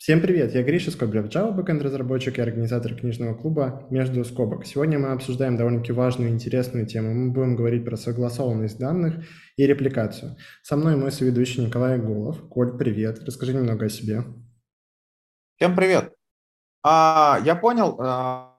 Всем привет, я Гриша Скобелев, Java бэкэнд разработчик и организатор книжного клуба «Между скобок». Сегодня мы обсуждаем довольно-таки важную и интересную тему. Мы будем говорить про согласованность данных и репликацию. Со мной мой соведущий Николай Голов. Коль, привет, расскажи немного о себе. Всем привет. А, я понял, а,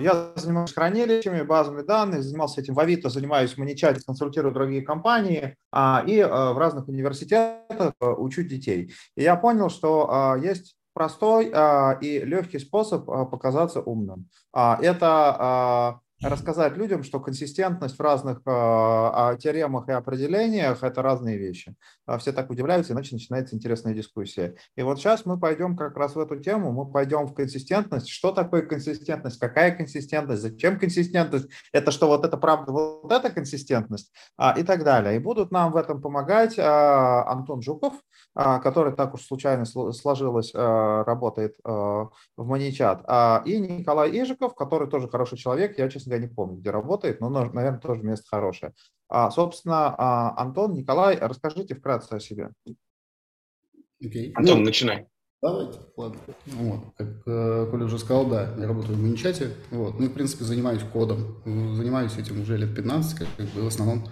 я занимаюсь хранилищами, базами данных, занимался этим в Авито, занимаюсь в Маничате, консультирую другие компании а, и а, в разных университетах а, учу детей. И я понял, что а, есть простой а, и легкий способ а, показаться умным. А, это а, рассказать людям, что консистентность в разных э, теоремах и определениях – это разные вещи. А все так удивляются, иначе начинается интересная дискуссия. И вот сейчас мы пойдем как раз в эту тему, мы пойдем в консистентность. Что такое консистентность, какая консистентность, зачем консистентность, это что, вот это правда, вот это консистентность а, и так далее. И будут нам в этом помогать а, Антон Жуков, а, который так уж случайно сложилось, а, работает а, в Маничат, а, и Николай Ижиков, который тоже хороший человек, я, честно говоря, не помню, где работает, но, наверное, тоже место хорошее. А, собственно, а, Антон, Николай, расскажите вкратце о себе. Okay. Антон, ну, начинай. Давайте, ладно. Вот, как э, Коля уже сказал, да, я работаю в Минчате, вот, ну и, в принципе, занимаюсь кодом, занимаюсь этим уже лет 15, как, как бы в основном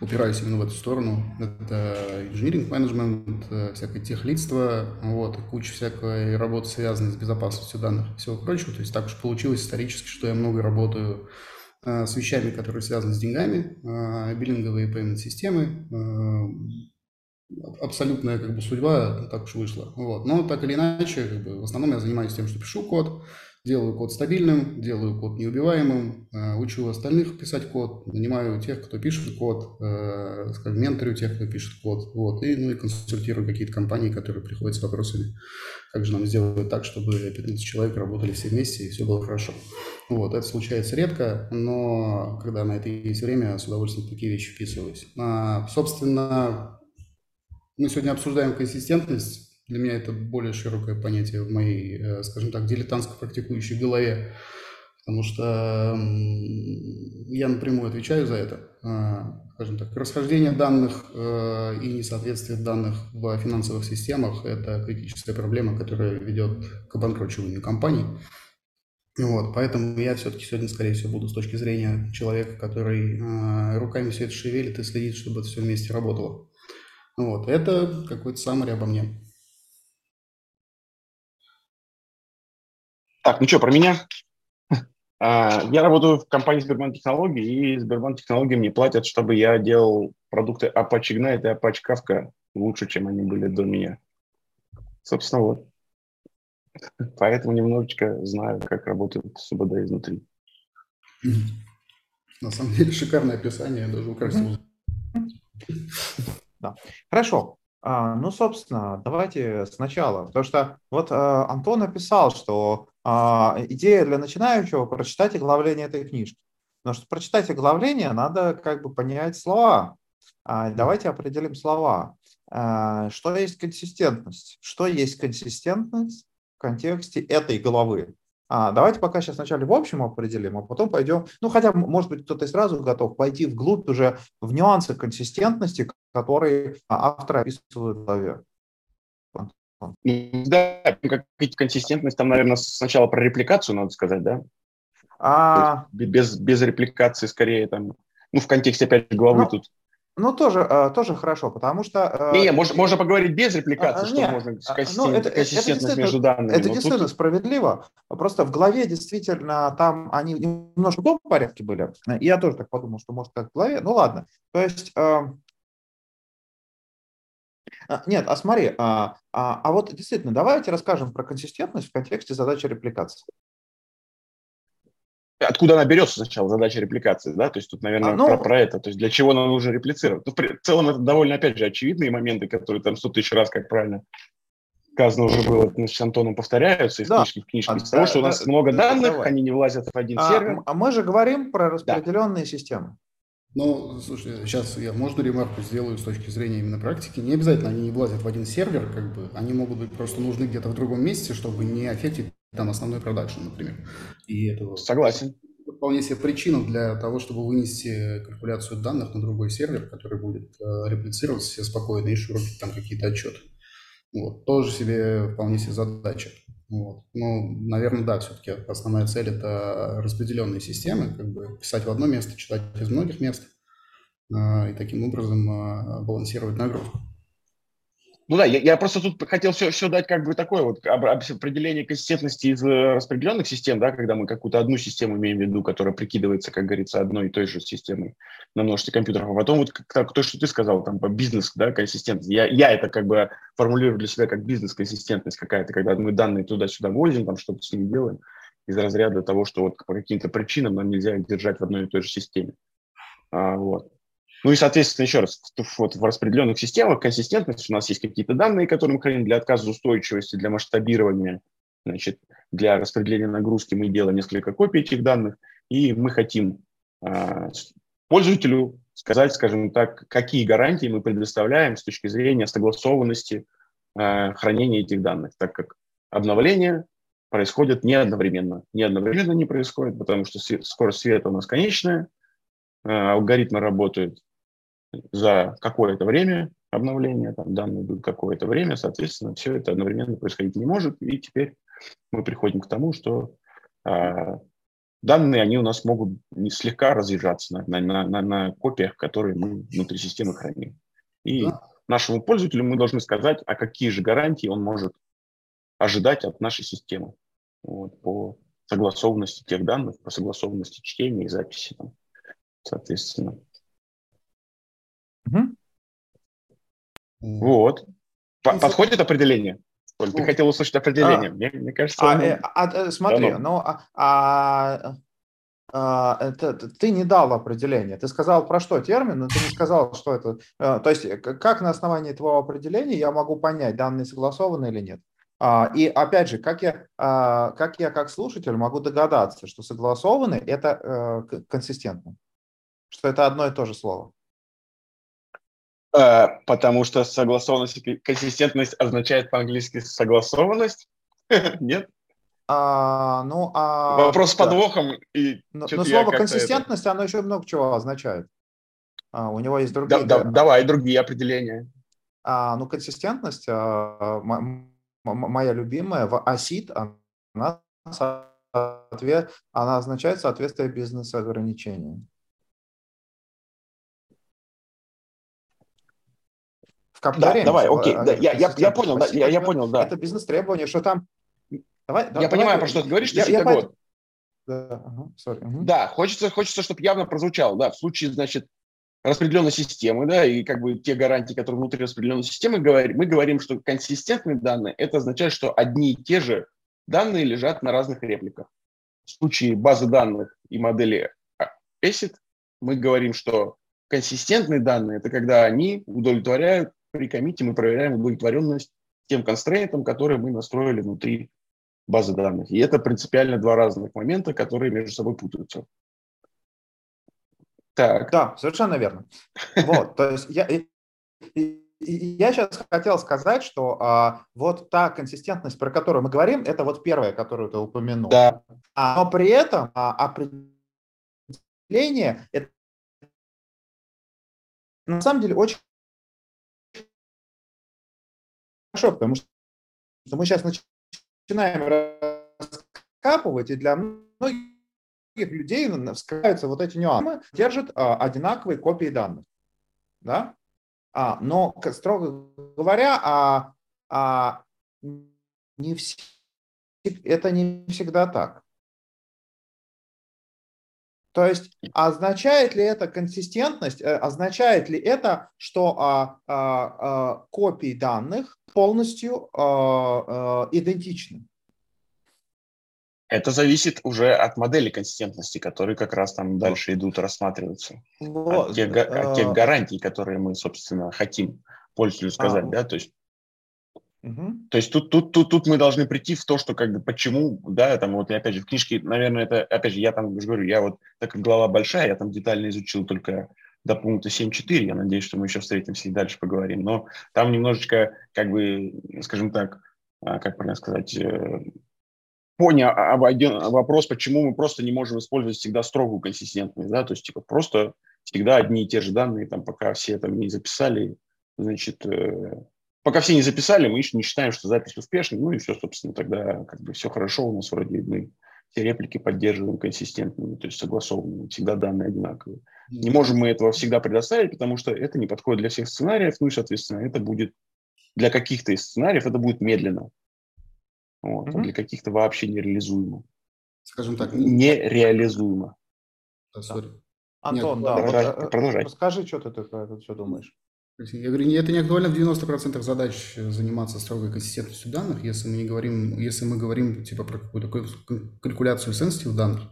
упираюсь именно в эту сторону, это инжиниринг менеджмент, э, всякое техлидство, вот, куча всякой работы, связанной с безопасностью данных и всего прочего, то есть так уж получилось исторически, что я много работаю э, с вещами, которые связаны с деньгами, э, биллинговые пеймент-системы, э, абсолютная как бы судьба так уж вышла. Вот. Но так или иначе, как бы, в основном я занимаюсь тем, что пишу код, делаю код стабильным, делаю код неубиваемым, э, учу остальных писать код, нанимаю тех, кто пишет код, э, скажем, менторю тех, кто пишет код, вот, и, ну, и консультирую какие-то компании, которые приходят с вопросами, как же нам сделать так, чтобы 15 человек работали все вместе и все было хорошо. Вот, это случается редко, но когда на это есть время, с удовольствием такие вещи вписываюсь. А, собственно, мы сегодня обсуждаем консистентность. Для меня это более широкое понятие в моей, э, скажем так, дилетантско практикующей голове, потому что я напрямую отвечаю за это. А, скажем так, расхождение данных э, и несоответствие данных в финансовых системах – это критическая проблема, которая ведет к обанкрочиванию компаний. Вот, поэтому я все-таки сегодня, скорее всего, буду с точки зрения человека, который э, руками все это шевелит и следит, чтобы это все вместе работало. Вот, это какой-то саммари обо мне. Так, ну что, про меня? А, я работаю в компании Сбербанк Технологии, и Сбербанк Технологии мне платят, чтобы я делал продукты Apache Ignite и Apache Kafka лучше, чем они были до меня. Собственно, вот. Поэтому немножечко знаю, как работает СУБД изнутри. На самом деле шикарное описание, даже украсил. Да. Хорошо. А, ну, собственно, давайте сначала. Потому что вот а, Антон написал, что идея для начинающего – прочитать оглавление этой книжки. Но чтобы прочитать оглавление, надо как бы понять слова. Давайте определим слова. Что есть консистентность? Что есть консистентность в контексте этой главы? А, давайте пока сейчас вначале в общем определим, а потом пойдем, ну хотя, может быть, кто-то сразу готов пойти вглубь уже в нюансы консистентности, которые авторы описывают в главе. Да, как консистентность, там, наверное, сначала про репликацию надо сказать, да? А... Без, без репликации скорее там, ну, в контексте, опять же, главы ну, тут. Ну, тоже, э, тоже хорошо, потому что... Э, не, можно, можно поговорить без репликации, а, что нет, можно а, ну, это, консистентность между данными. Это действительно тут... справедливо. Просто в главе действительно там они немножко в другом порядке были. Я тоже так подумал, что может как в главе. Ну, ладно. То есть... Э, нет, а смотри, а, а, а вот действительно, давайте расскажем про консистентность в контексте задачи репликации откуда она берется сначала, задача репликации, да, то есть тут, наверное, а, ну, про, про это, то есть для чего нам нужно реплицировать. Ну, в целом это довольно, опять же, очевидные моменты, которые там 100 тысяч раз, как правильно сказано уже было, мы с Антоном повторяются из да. книжки в книжке, а, из того, что у нас да, много данных, давай. они не влазят в один а, сервер. А мы же говорим про распределенные да. системы. Ну, слушай, сейчас я, можно ремарку сделаю с точки зрения именно практики. Не обязательно они не влазят в один сервер, как бы, они могут быть просто нужны где-то в другом месте, чтобы не аффектить там основной продакшн, например. И это Согласен вполне себе причину для того, чтобы вынести калькуляцию данных на другой сервер, который будет э, реплицироваться все спокойно и шурупить там какие-то отчеты. Вот, тоже себе вполне себе задача. Вот. Ну, наверное, да, все-таки основная цель – это распределенные системы, как бы писать в одно место, читать из многих мест э, и таким образом э, балансировать нагрузку. Ну да, я, я просто тут хотел все, все дать как бы такое вот определение консистентности из э, распределенных систем, да, когда мы какую-то одну систему имеем в виду, которая прикидывается, как говорится, одной и той же системой на множестве компьютеров, а потом вот как, то, что ты сказал, там, по бизнес, да, консистентность. Я, я это как бы формулирую для себя как бизнес-консистентность какая-то, когда мы данные туда-сюда возим, там что-то с ними делаем, из разряда того, что вот по каким-то причинам нам нельзя их держать в одной и той же системе. А, вот. Ну и, соответственно, еще раз, вот в распределенных системах консистентность, у нас есть какие-то данные, которые мы храним для отказа устойчивости, для масштабирования, значит, для распределения нагрузки мы делаем несколько копий этих данных, и мы хотим э, пользователю сказать, скажем так, какие гарантии мы предоставляем с точки зрения согласованности э, хранения этих данных, так как обновление происходит не одновременно. Не одновременно не происходит, потому что скорость света у нас конечная, э, алгоритмы работают за какое-то время обновления, там данные будут какое-то время, соответственно, все это одновременно происходить не может, и теперь мы приходим к тому, что э, данные, они у нас могут слегка разъезжаться на, на, на, на копиях, которые мы внутри системы храним. И да. нашему пользователю мы должны сказать, а какие же гарантии он может ожидать от нашей системы вот, по согласованности тех данных, по согласованности чтения и записи, там, соответственно. Угу. Вот. По подходит определение? Коль, ты хотел услышать определение. А, мне, мне кажется, а, э, а, а, смотри, дано. ну, а, а, а, это, ты не дал определение. Ты сказал про что термин, но ты не сказал, что это. А, то есть, как на основании твоего определения я могу понять, данные согласованы или нет? А, и опять же, как я, а, как я как слушатель могу догадаться, что согласованы – это а, консистентно, что это одно и то же слово? Э, потому что согласованность и консистентность означает по-английски согласованность? Нет? А, ну, а, Вопрос с подвохом. И но, но слово консистентность, это... оно еще много чего означает. А, у него есть другие... Да, да, давай, другие определения. А, ну, консистентность, а, моя любимая, в ACID, она, она означает соответствие бизнес-ограничениям. Да, давай, окей, да, я, я, я понял, да, я, я понял, да. Это бизнес-требование, что там... Давай, я давай, понимаю, про что ты говоришь, я, я вот. Да, ага, sorry, угу. да, хочется, хочется, чтобы явно прозвучало, да, в случае, значит, распределенной системы, да, и как бы те гарантии, которые внутри распределенной системы, говорим, мы говорим, что консистентные данные, это означает, что одни и те же данные лежат на разных репликах. В случае базы данных и модели ACID мы говорим, что консистентные данные – это когда они удовлетворяют при комите мы проверяем удовлетворенность тем констрейнтам, которые мы настроили внутри базы данных. И это принципиально два разных момента, которые между собой путаются. Так. Да, совершенно верно. Вот, то есть я, я сейчас хотел сказать, что а, вот та консистентность, про которую мы говорим, это вот первая, которую ты упомянул. Да. А, но при этом а, определение это на самом деле очень хорошо, потому что мы сейчас начинаем раскапывать, и для многих людей вскрываются вот эти нюансы, держат а, одинаковые копии данных. Да? А, но, строго говоря, а, а, не все, это не всегда так. То есть означает ли это консистентность, э, означает ли это, что а, а, а, копии данных полностью а, а, идентичны? Это зависит уже от модели консистентности, которые как раз там дальше идут рассматриваться. Вот. От, тех, от тех гарантий, которые мы, собственно, хотим пользователю сказать, а, да, то есть Угу. То есть тут, тут, тут, тут мы должны прийти в то, что как бы почему, да, там вот опять же в книжке, наверное, это, опять же, я там уже говорю, я вот, так как глава большая, я там детально изучил только до пункта 7.4, я надеюсь, что мы еще встретимся и дальше поговорим, но там немножечко, как бы, скажем так, а, как правильно сказать, э, понял обойден вопрос, почему мы просто не можем использовать всегда строгую консистентность, да, то есть типа просто всегда одни и те же данные, там, пока все там не записали, значит, э, пока все не записали, мы еще не считаем, что запись успешна, ну и все, собственно, тогда как бы все хорошо, у нас вроде мы все реплики поддерживаем консистентными, то есть согласованными, всегда данные одинаковые. Не можем мы этого всегда предоставить, потому что это не подходит для всех сценариев, ну и, соответственно, это будет для каких-то из сценариев это будет медленно. Вот, mm-hmm. Для каких-то вообще нереализуемо. Скажем так, нереализуемо. Да. Антон, Нет, да, продолжай, вот, э, продолжай. Расскажи, что ты такое, что думаешь. Я говорю, это не актуально в 90% задач заниматься строгой консистентностью данных, если мы не говорим, если мы говорим типа про какую-то калькуляцию sensitive данных,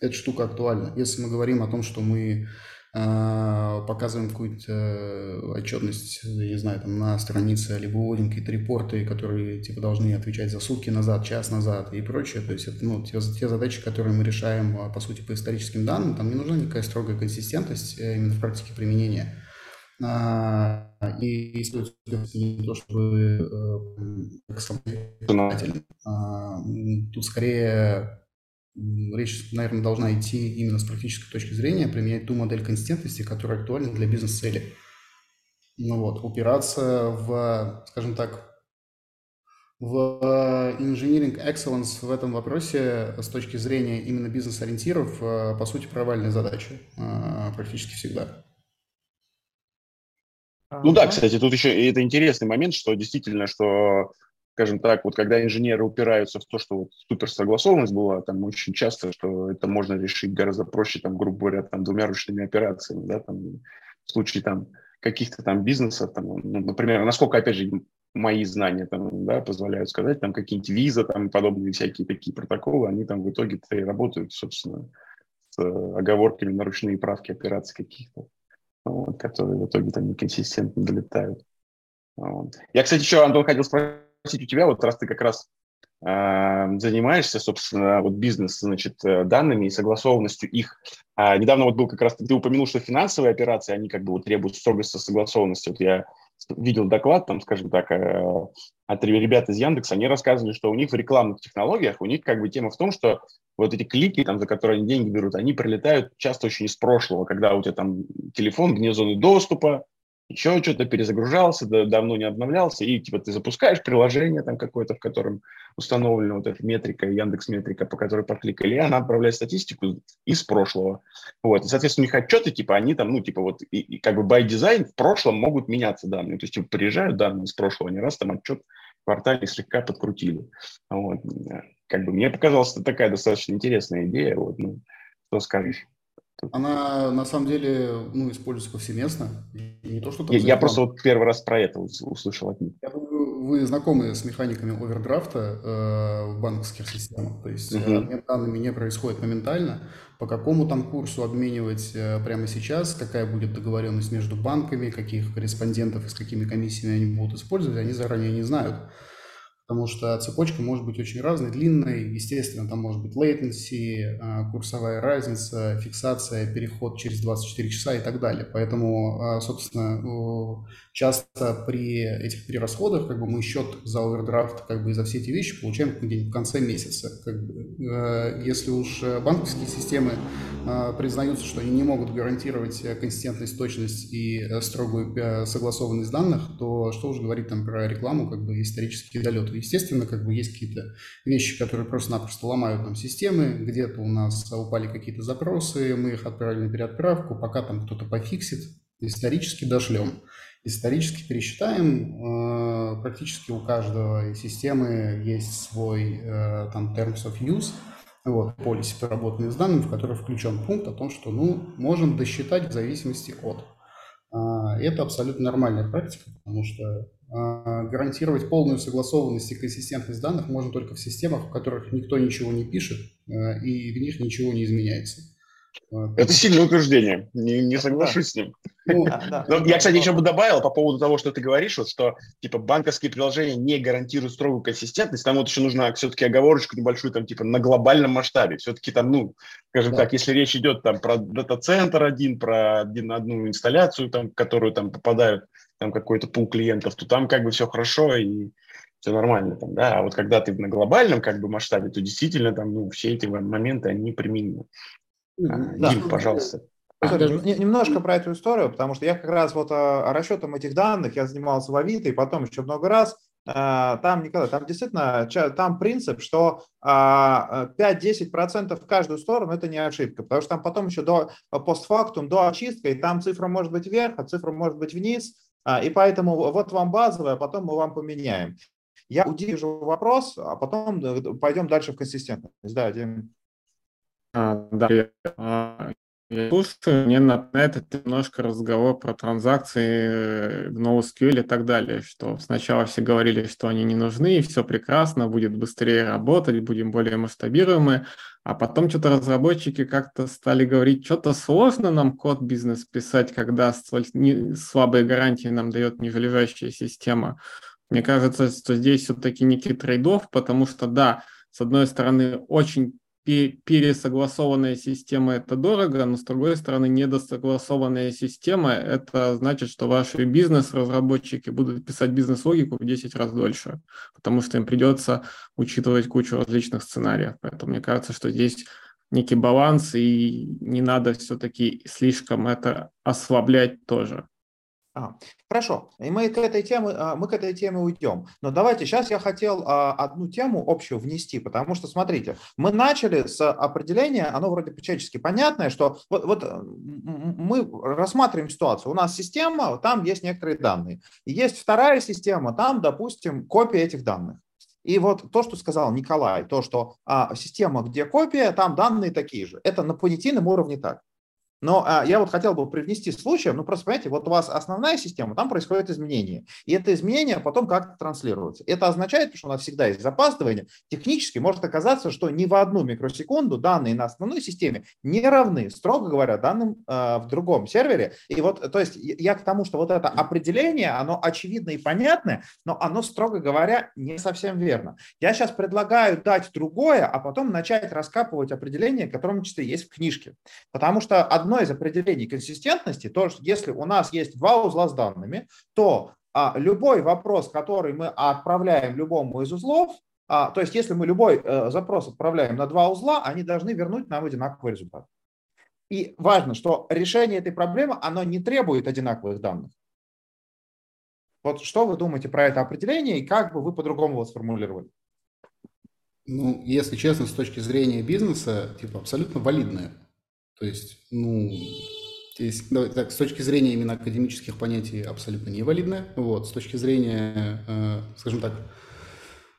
эта штука актуальна. Если мы говорим о том, что мы э, показываем какую-то отчетность, не знаю, там на странице, либо вводим какие-то репорты, которые типа должны отвечать за сутки назад, час назад и прочее, то есть это ну, те, те задачи, которые мы решаем, по сути, по историческим данным, там не нужна никакая строгая консистентность э, именно в практике применения. А, и стоит не то, чтобы э, как. А, тут скорее речь, наверное, должна идти именно с практической точки зрения, применять ту модель консистентности, которая актуальна для бизнес-цели. Ну вот, упираться в, скажем так, в engineering excellence в этом вопросе с точки зрения именно бизнес-ориентиров, э, по сути, провальная задача э, практически всегда. Ну да, кстати, тут еще это интересный момент, что действительно, что, скажем так, вот когда инженеры упираются в то, что вот суперсогласованность была, там очень часто, что это можно решить гораздо проще, там, грубо говоря, там, двумя ручными операциями, да, там, в случае там каких-то там бизнесов, там, ну, например, насколько, опять же, мои знания там, да, позволяют сказать, там какие-нибудь виза, там подобные всякие такие протоколы, они там в итоге и работают, собственно, с оговорками на ручные правки операций каких-то вот, которые в итоге там неконсистентно долетают. Вот. Я, кстати, еще, Антон, хотел спросить у тебя, вот раз ты как раз э, занимаешься, собственно, вот бизнес, значит, э, данными и согласованностью их. А, недавно вот был как раз, ты упомянул, что финансовые операции, они как бы вот требуют строгости согласованности. Вот я видел доклад, там, скажем так, э, от ребят из Яндекса, они рассказывали, что у них в рекламных технологиях, у них как бы тема в том, что вот эти клики, там, за которые они деньги берут, они прилетают часто очень из прошлого, когда у тебя там телефон вне зоны доступа, еще что-то перезагружался, да, давно не обновлялся, и типа ты запускаешь приложение там какое-то, в котором установлена вот эта метрика, Яндекс метрика, по которой покликали, она отправляет статистику из прошлого. Вот, и, соответственно, у них отчеты, типа, они там, ну, типа, вот, и, и как бы by design в прошлом могут меняться данные, то есть, типа, приезжают данные из прошлого, не раз там отчет в квартале слегка подкрутили. Вот. Как бы мне показалось, это такая достаточно интересная идея, вот, ну, что скажешь? Она на самом деле ну, используется повсеместно. Не то, что я, я просто вот первый раз про это услышал от них. Я думаю, вы знакомы с механиками овердрафта э, в банковских системах. То есть uh-huh. обмен данными не происходит моментально. По какому там курсу обменивать э, прямо сейчас, какая будет договоренность между банками, каких корреспондентов и с какими комиссиями они будут использовать, они заранее не знают потому что цепочка может быть очень разной, длинной. Естественно, там может быть latency, а, курсовая разница, фиксация, переход через 24 часа и так далее. Поэтому, а, собственно, часто при этих перерасходах как бы мы счет за овердрафт как бы и за все эти вещи получаем где-нибудь в конце месяца. Как бы, э, если уж банковские системы а, признаются, что они не могут гарантировать консистентность, точность и э, строгую э, согласованность данных, то что уже говорить там про рекламу, как бы исторические долеты. Естественно, как бы есть какие-то вещи, которые просто-напросто ломают нам системы, где-то у нас упали какие-то запросы, мы их отправили на переотправку, пока там кто-то пофиксит, исторически дошлем. Исторически пересчитаем, э, практически у каждой системы есть свой э, там terms of use, вот, полисе по работе с данными, в который включен пункт о том, что ну, можем досчитать в зависимости от. А, это абсолютно нормальная практика, потому что а, гарантировать полную согласованность и консистентность данных можно только в системах, в которых никто ничего не пишет а, и в них ничего не изменяется. Это сильное утверждение, не, не соглашусь с ним. Ну, да, да. Я, кстати, еще бы добавил по поводу того, что ты говоришь, вот, что типа банковские приложения не гарантируют строгую консистентность, там вот еще нужна все-таки оговорочку небольшую, там типа на глобальном масштабе. Все-таки там, ну, скажем да. так, если речь идет там про дата-центр один, про один, одну инсталляцию, там, в которую там попадают там какой-то пул клиентов, то там как бы все хорошо и все нормально там, да, а вот когда ты на глобальном как бы масштабе, то действительно там, ну, все эти моменты, они применимы. Да. Дим, пожалуйста. Немножко про эту историю, потому что я как раз вот а, расчетом этих данных, я занимался в Авито и потом еще много раз, а, там, Николай, там действительно, там принцип, что 5-10% а, в каждую сторону – это не ошибка, потому что там потом еще до постфактум, до очистки, и там цифра может быть вверх, а цифра может быть вниз, и поэтому вот вам базовая, а потом мы вам поменяем. Я удержу вопрос, а потом пойдем дальше в консистентность. Да, Дим. А, да, я слушаю, мне напоминает это немножко разговор про транзакции в NoSQL и так далее, что сначала все говорили, что они не нужны, и все прекрасно, будет быстрее работать, будем более масштабируемы, а потом что-то разработчики как-то стали говорить, что-то сложно нам код бизнес писать, когда слабые гарантии нам дает нижележащая система. Мне кажется, что здесь все-таки некий трейдов, потому что, да, с одной стороны, очень пересогласованная система – это дорого, но с другой стороны, недосогласованная система – это значит, что ваши бизнес-разработчики будут писать бизнес-логику в 10 раз дольше, потому что им придется учитывать кучу различных сценариев. Поэтому мне кажется, что здесь некий баланс, и не надо все-таки слишком это ослаблять тоже. А, хорошо, и мы к этой теме а, мы к этой теме уйдем. Но давайте сейчас я хотел а, одну тему общую внести, потому что смотрите, мы начали с определения, оно вроде по-человечески понятное, что вот, вот мы рассматриваем ситуацию. У нас система, там есть некоторые данные. Есть вторая система, там, допустим, копия этих данных. И вот то, что сказал Николай, то, что а, система, где копия, там данные такие же. Это на понятийном уровне так. Но а, я вот хотел бы привнести случай, ну просто понимаете, вот у вас основная система, там происходит изменение, и это изменение потом как-то транслируется. Это означает, что у нас всегда есть запаздывание. Технически может оказаться, что ни в одну микросекунду данные на основной системе не равны, строго говоря, данным э, в другом сервере. И вот, то есть я к тому, что вот это определение, оно очевидно и понятное, но оно, строго говоря, не совсем верно. Я сейчас предлагаю дать другое, а потом начать раскапывать определение, которое, в числе, есть в книжке. Потому что одно одно из определений консистентности, то, что если у нас есть два узла с данными, то а, любой вопрос, который мы отправляем любому из узлов, а, то есть если мы любой а, запрос отправляем на два узла, они должны вернуть нам одинаковый результат. И важно, что решение этой проблемы, оно не требует одинаковых данных. Вот что вы думаете про это определение и как бы вы по-другому его сформулировали? Ну, если честно, с точки зрения бизнеса, типа абсолютно валидное. То есть, ну, здесь, давай, так, с точки зрения именно академических понятий абсолютно невалидно. Вот, с точки зрения, э, скажем так,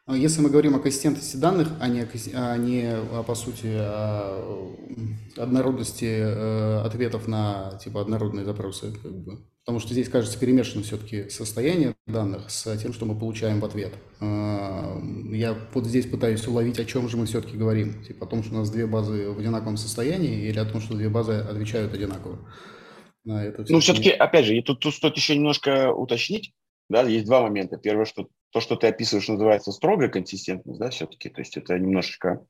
а если мы говорим о консистентности данных, а не, а не по сути, о однородности э, ответов на типа однородные запросы, как бы. Потому что здесь, кажется, перемешано все-таки состояние данных с тем, что мы получаем в ответ. Э, я вот здесь пытаюсь уловить, о чем же мы все-таки говорим. Типа о том, что у нас две базы в одинаковом состоянии или о том, что две базы отвечают одинаково. это ну, все-таки, опять же, тут, тут стоит еще немножко уточнить, да, есть два момента. Первое, что то, что ты описываешь, называется строгая консистентность, да, все-таки, то есть это немножечко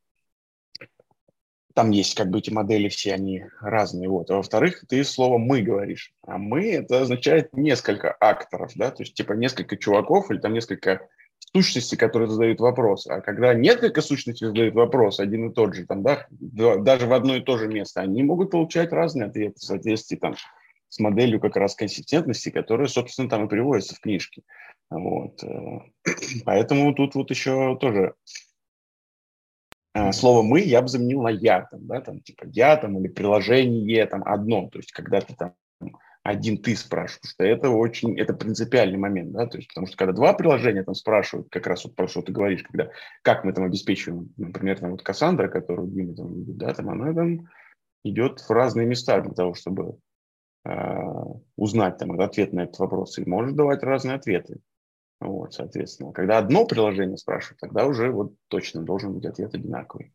там есть как бы эти модели все, они разные. Вот. А во-вторых, ты слово «мы» говоришь. А «мы» — это означает несколько акторов, да, то есть типа несколько чуваков или там несколько сущностей, которые задают вопрос. А когда несколько сущностей задают вопрос, один и тот же, там, да, даже в одно и то же место, они могут получать разные ответы в соответствии там, с моделью как раз консистентности, которая, собственно, там и приводится в книжке. Вот. Э, поэтому тут вот еще тоже слово «мы» я бы заменил на «я», там, да, там, типа «я» там, или приложение там, одно, то есть когда ты там один ты спрашиваешь, что это очень, это принципиальный момент, да, то есть потому что когда два приложения там спрашивают, как раз вот про что ты говоришь, когда, как мы там обеспечиваем, например, там вот Кассандра, которую Дима там видит, да, там она там идет в разные места для того, чтобы Э, узнать там ответ на этот вопрос. И может давать разные ответы. Вот, соответственно, когда одно приложение спрашивает, тогда уже вот точно должен быть ответ одинаковый.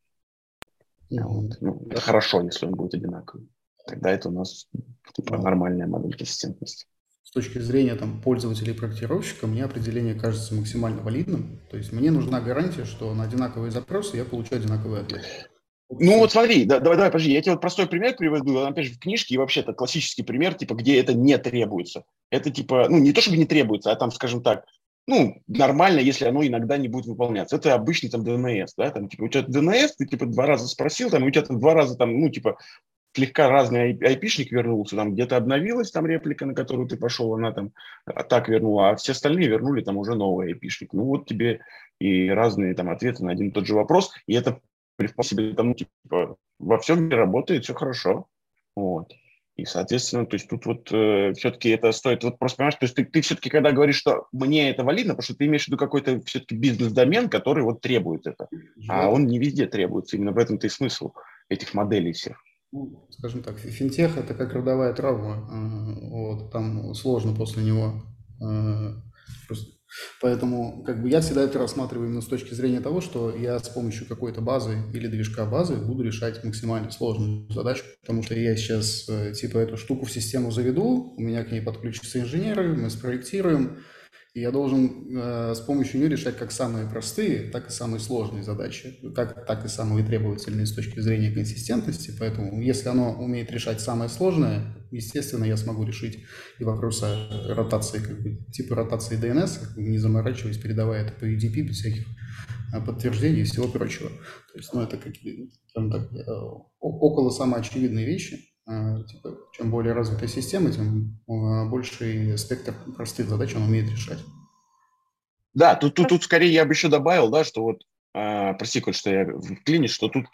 Mm-hmm. Вот. Ну, это хорошо, если он будет одинаковый. Тогда это у нас типа, mm-hmm. нормальная модель консистентности. С точки зрения там, пользователя и проектировщика, мне определение кажется максимально валидным. То есть мне нужна гарантия, что на одинаковые запросы я получаю одинаковый ответ. Ну вот смотри, да, давай, давай, подожди, я тебе вот простой пример приведу, опять же, в книжке, и вообще это классический пример, типа, где это не требуется. Это типа, ну не то чтобы не требуется, а там, скажем так, ну, нормально, если оно иногда не будет выполняться. Это обычный там DNS, да, там, типа, у тебя DNS, ты, типа, два раза спросил, там, у тебя там два раза, там, ну, типа, слегка разный айпишник вернулся, там где-то обновилась там реплика, на которую ты пошел, она там а, так вернула, а все остальные вернули там уже новый айпишник. Ну вот тебе и разные там ответы на один и тот же вопрос, и это при себе там, ну, типа, во всем мире работает, все хорошо. Вот. И, соответственно, то есть тут вот э, все-таки это стоит, вот просто понимаешь, то есть ты, ты все-таки, когда говоришь, что мне это валидно, потому что ты имеешь в виду какой-то все-таки бизнес-домен, который вот требует это, а он не везде требуется, именно в этом-то и смысл этих моделей всех. Ну, скажем так, финтех – это как родовая травма, э, вот, там сложно после него э, просто Поэтому как бы я всегда это рассматриваю именно с точки зрения того, что я с помощью какой-то базы или движка базы буду решать максимально сложную задачу, потому что я сейчас э, типа эту штуку в систему заведу, у меня к ней подключатся инженеры, мы спроектируем, и я должен э, с помощью нее решать как самые простые, так и самые сложные задачи, как, так и самые требовательные с точки зрения консистентности. Поэтому если оно умеет решать самое сложное, естественно, я смогу решить и вопросы ротации, как бы, типа ротации DNS, как бы, не заморачиваясь, передавая это по UDP без всяких э, подтверждений и всего прочего. То есть, ну, это какие так, э, около самоочевидные вещи, типа, чем более развитая система, тем а, больший спектр простых задач он умеет решать. Да, тут, тут, тут скорее я бы еще добавил, да, что вот, э, прости, Коль, что я вклинюсь, что тут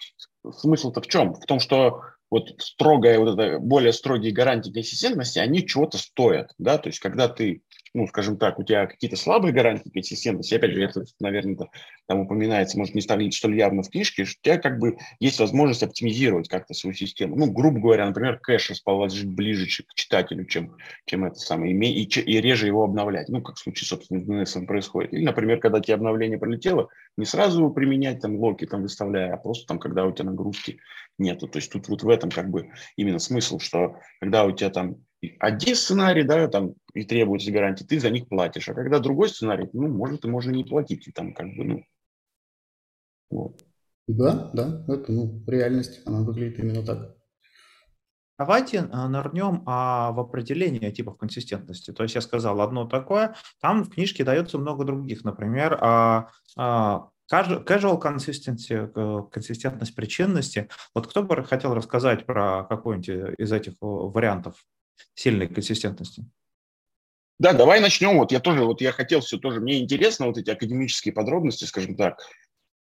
смысл-то в чем? В том, что вот строгая, вот это, более строгие гарантии консистентности, они чего-то стоят, да, то есть когда ты ну, скажем так, у тебя какие-то слабые гарантии консистентности, опять же, это, наверное, там упоминается, может, не столь, столь явно в книжке, что у тебя как бы есть возможность оптимизировать как-то свою систему. Ну, грубо говоря, например, кэш расположить ближе к читателю, чем, чем это самое, и, и, и реже его обновлять, ну, как в случае, собственно, с DNS происходит. Или, например, когда тебе обновление пролетело, не сразу применять там локи, там выставляя, а просто там, когда у тебя нагрузки нету. То есть тут вот в этом как бы именно смысл, что когда у тебя там один сценарий, да, там и требуется гарантии, ты за них платишь. А когда другой сценарий, ну, может, и можно не платить. И там как бы, ну, вот. Да, да, это, ну, реальность, она выглядит именно так. Давайте а, нырнем а, в определение типов консистентности. То есть я сказал одно такое, там в книжке дается много других. Например, а, а, casual consistency, э, консистентность причинности. Вот кто бы хотел рассказать про какой-нибудь из этих вариантов? Сильной консистентности. Да, давай начнем. Вот я тоже, вот я хотел все тоже, мне интересно вот эти академические подробности, скажем так.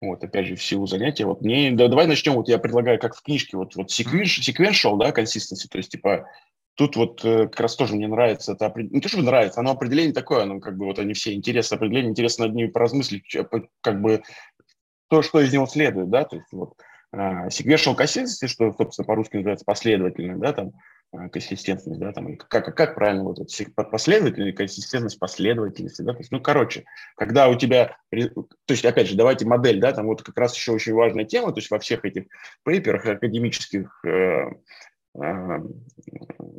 Вот, опять же, в силу занятия. Вот мне, да, давай начнем. Вот я предлагаю, как в книжке, вот, вот sequential, да, consistency, то есть, типа, тут вот э, как раз тоже мне нравится это не то, что нравится, оно определение такое, оно как бы вот они все интересные определения, интересно над ними поразмыслить, как бы то, что из него следует, да, то есть вот uh, sequential consistency, что, собственно, по-русски называется последовательно, да, там, Э, консистентность, да, там, как, как правильно вот это последовательность, консистентность последовательности, да, то есть, ну, короче, когда у тебя, то есть, опять же, давайте модель, да, там вот как раз еще очень важная тема, то есть во всех этих пейперах академических э, э,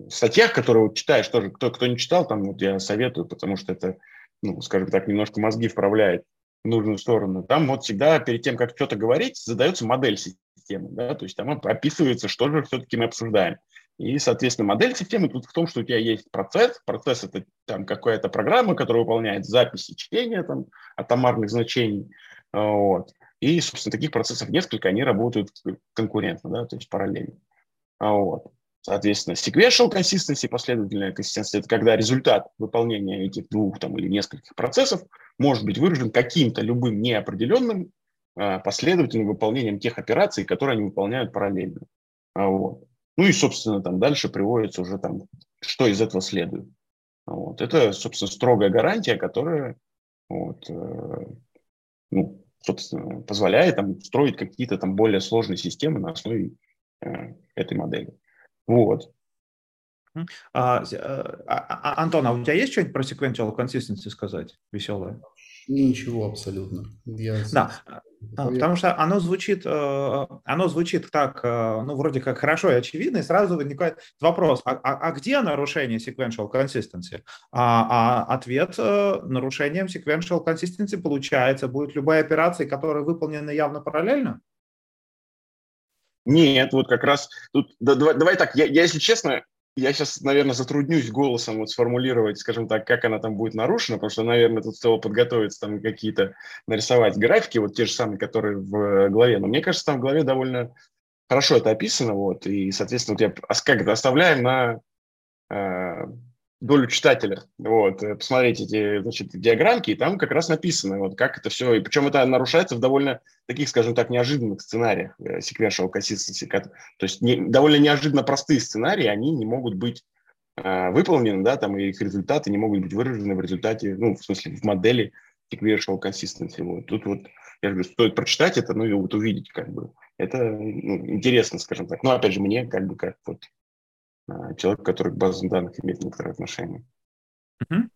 статьях, которые вот читаешь тоже, кто, кто не читал, там вот я советую, потому что это, ну, скажем так, немножко мозги вправляет в нужную сторону. Там вот всегда перед тем, как что-то говорить, задается модель системы, да, то есть там описывается, что же все-таки мы обсуждаем. И, соответственно, модель системы тут в том, что у тебя есть процесс. Процесс – это там какая-то программа, которая выполняет записи чтения там, атомарных значений. Вот. И, собственно, таких процессов несколько, они работают конкурентно, да, то есть параллельно. Вот. Соответственно, sequential consistency, последовательная консистенция, это когда результат выполнения этих двух там, или нескольких процессов может быть выражен каким-то любым неопределенным а, последовательным выполнением тех операций, которые они выполняют параллельно. Вот. Ну и, собственно, там дальше приводится уже там, что из этого следует. Вот. Это, собственно, строгая гарантия, которая вот, э, ну, собственно, позволяет там, строить какие-то там более сложные системы на основе э, этой модели. Вот. А, а, а, Антон, а у тебя есть что-нибудь про sequential consistency сказать веселое? Ничего абсолютно. Я... Да, а, потому что оно звучит, э, оно звучит так, э, ну, вроде как хорошо и очевидно, и сразу возникает вопрос, а, а, а где нарушение sequential consistency? А, а ответ э, нарушением sequential consistency получается, будет любая операция, которая выполнена явно параллельно? Нет, вот как раз тут, да, давай, давай так, я, я, если честно, я сейчас, наверное, затруднюсь голосом вот сформулировать, скажем так, как она там будет нарушена, потому что, наверное, тут стоило подготовиться, там какие-то нарисовать графики, вот те же самые, которые в главе. Но мне кажется, там в главе довольно хорошо это описано, вот, и, соответственно, вот я как это оставляем на э, долю читателя. Вот, э, посмотреть эти, значит, диаграммки, и там как раз написано, вот, как это все, и причем это нарушается в довольно таких, скажем так, неожиданных сценариях э, sequential consistency. То есть не, довольно неожиданно простые сценарии, они не могут быть э, выполнены, да, там, и их результаты не могут быть выражены в результате, ну, в смысле, в модели sequential consistency. Вот. Тут вот, я говорю, стоит прочитать это, ну, и вот увидеть, как бы. Это ну, интересно, скажем так. Но, опять же, мне, как бы, как вот человек, который к базам данных имеет некоторое отношение. Угу.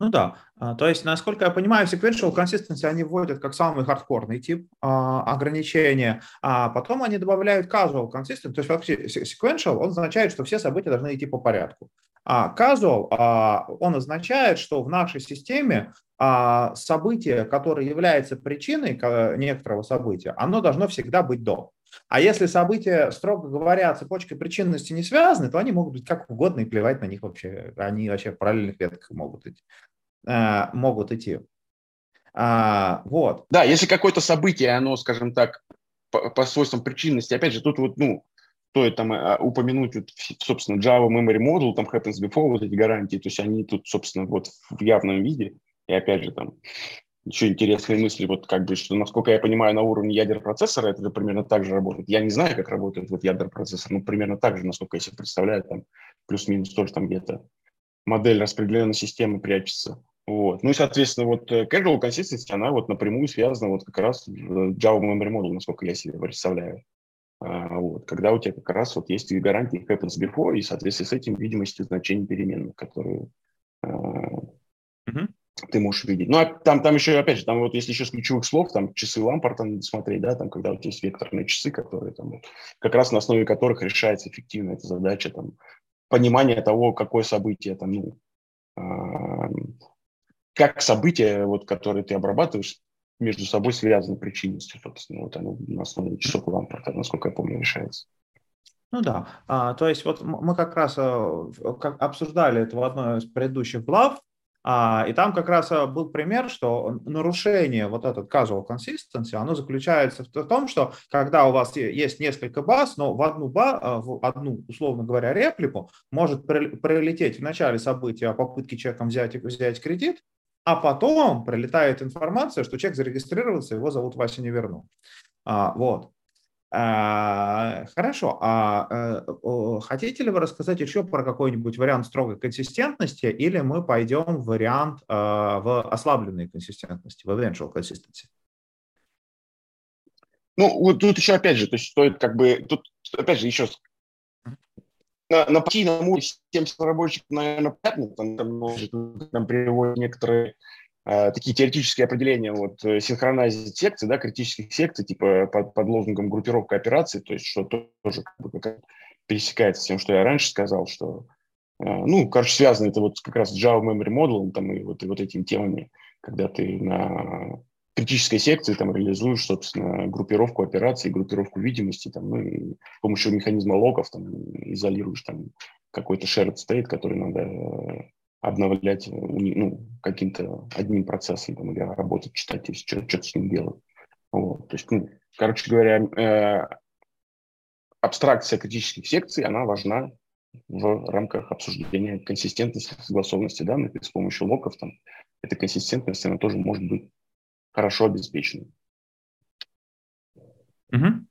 Ну да, а, то есть, насколько я понимаю, sequential consistency они вводят как самый хардкорный тип а, ограничения, а потом они добавляют casual consistency, то есть вообще sequential, он означает, что все события должны идти по порядку. А casual, а, он означает, что в нашей системе а, событие, которое является причиной некоторого события, оно должно всегда быть до. А если события, строго говоря, цепочкой причинности не связаны, то они могут быть как угодно и плевать на них вообще. Они вообще в параллельных ветках могут идти. А, могут идти. А, вот. Да, если какое-то событие, оно, скажем так, по, по свойствам причинности, опять же, тут вот, ну, стоит там а, упомянуть, вот, собственно, Java Memory Model, там happens before, вот эти гарантии, то есть они тут, собственно, вот в явном виде, и опять же, там, еще интересные мысли, вот как бы, что, насколько я понимаю, на уровне ядер процессора это же примерно так же работает. Я не знаю, как работает вот ядер процессор, но примерно так же, насколько я себе представляю, там плюс-минус тоже там где-то модель распределенной системы прячется. Вот. Ну и, соответственно, вот э, casual consistency, она вот напрямую связана вот как раз с Java Memory Model, насколько я себе представляю. А, вот. Когда у тебя как раз вот есть гарантии happens before, и, соответственно, с этим видимостью значений переменных, которые uh-huh ты можешь видеть. Ну, а там, там еще, опять же, там вот если еще с ключевых слов, там часы Лампорта надо смотреть, да, там, когда у тебя есть векторные часы, которые там, как раз на основе которых решается эффективно эта задача, там, понимание того, какое событие, там, ну, э, как события, вот, которые ты обрабатываешь, между собой связаны причинностью, собственно, вот оно на основе часов Лампорта, насколько я помню, решается. Ну да, а, то есть вот мы как раз а, как обсуждали это в одной из предыдущих глав, а, и там как раз а, был пример, что нарушение вот этот casual consistency, оно заключается в том, что когда у вас есть несколько баз, но в одну, ба, а, в одну условно говоря, реплику может прилететь в начале события о попытке человеком взять, взять кредит, а потом прилетает информация, что человек зарегистрировался, его зовут Вася не вернул. А, вот. А, хорошо. А э, хотите ли вы рассказать еще про какой-нибудь вариант строгой консистентности, или мы пойдем в вариант а, в ослабленной консистентности, в eventual consistency? Ну, вот тут еще опять же, то есть стоит как бы, тут опять же еще на, на партийном уровне всем разработчикам, наверное, понятно, там, там, может, там приводят некоторые такие теоретические определения, вот э, синхронизить секции, да, критических секций, типа под, под лозунгом группировка операций, то есть что тоже как бы, пересекается с тем, что я раньше сказал, что, э, ну, короче, связано это вот как раз с Java Memory Model, там, и вот, и вот этими темами, когда ты на критической секции там реализуешь, собственно, группировку операций, группировку видимости, там, ну, и с помощью механизма локов там изолируешь там какой-то shared state, который надо обновлять э, ну, каким-то одним процессом там, или работать, читать, если что, что-то с ним делать. Вот. То есть, ну, короче говоря, э, абстракция критических секций, она важна в рамках обсуждения консистентности, согласованности данных, и с помощью локов там, эта консистентность, она тоже может быть хорошо обеспечена. Угу.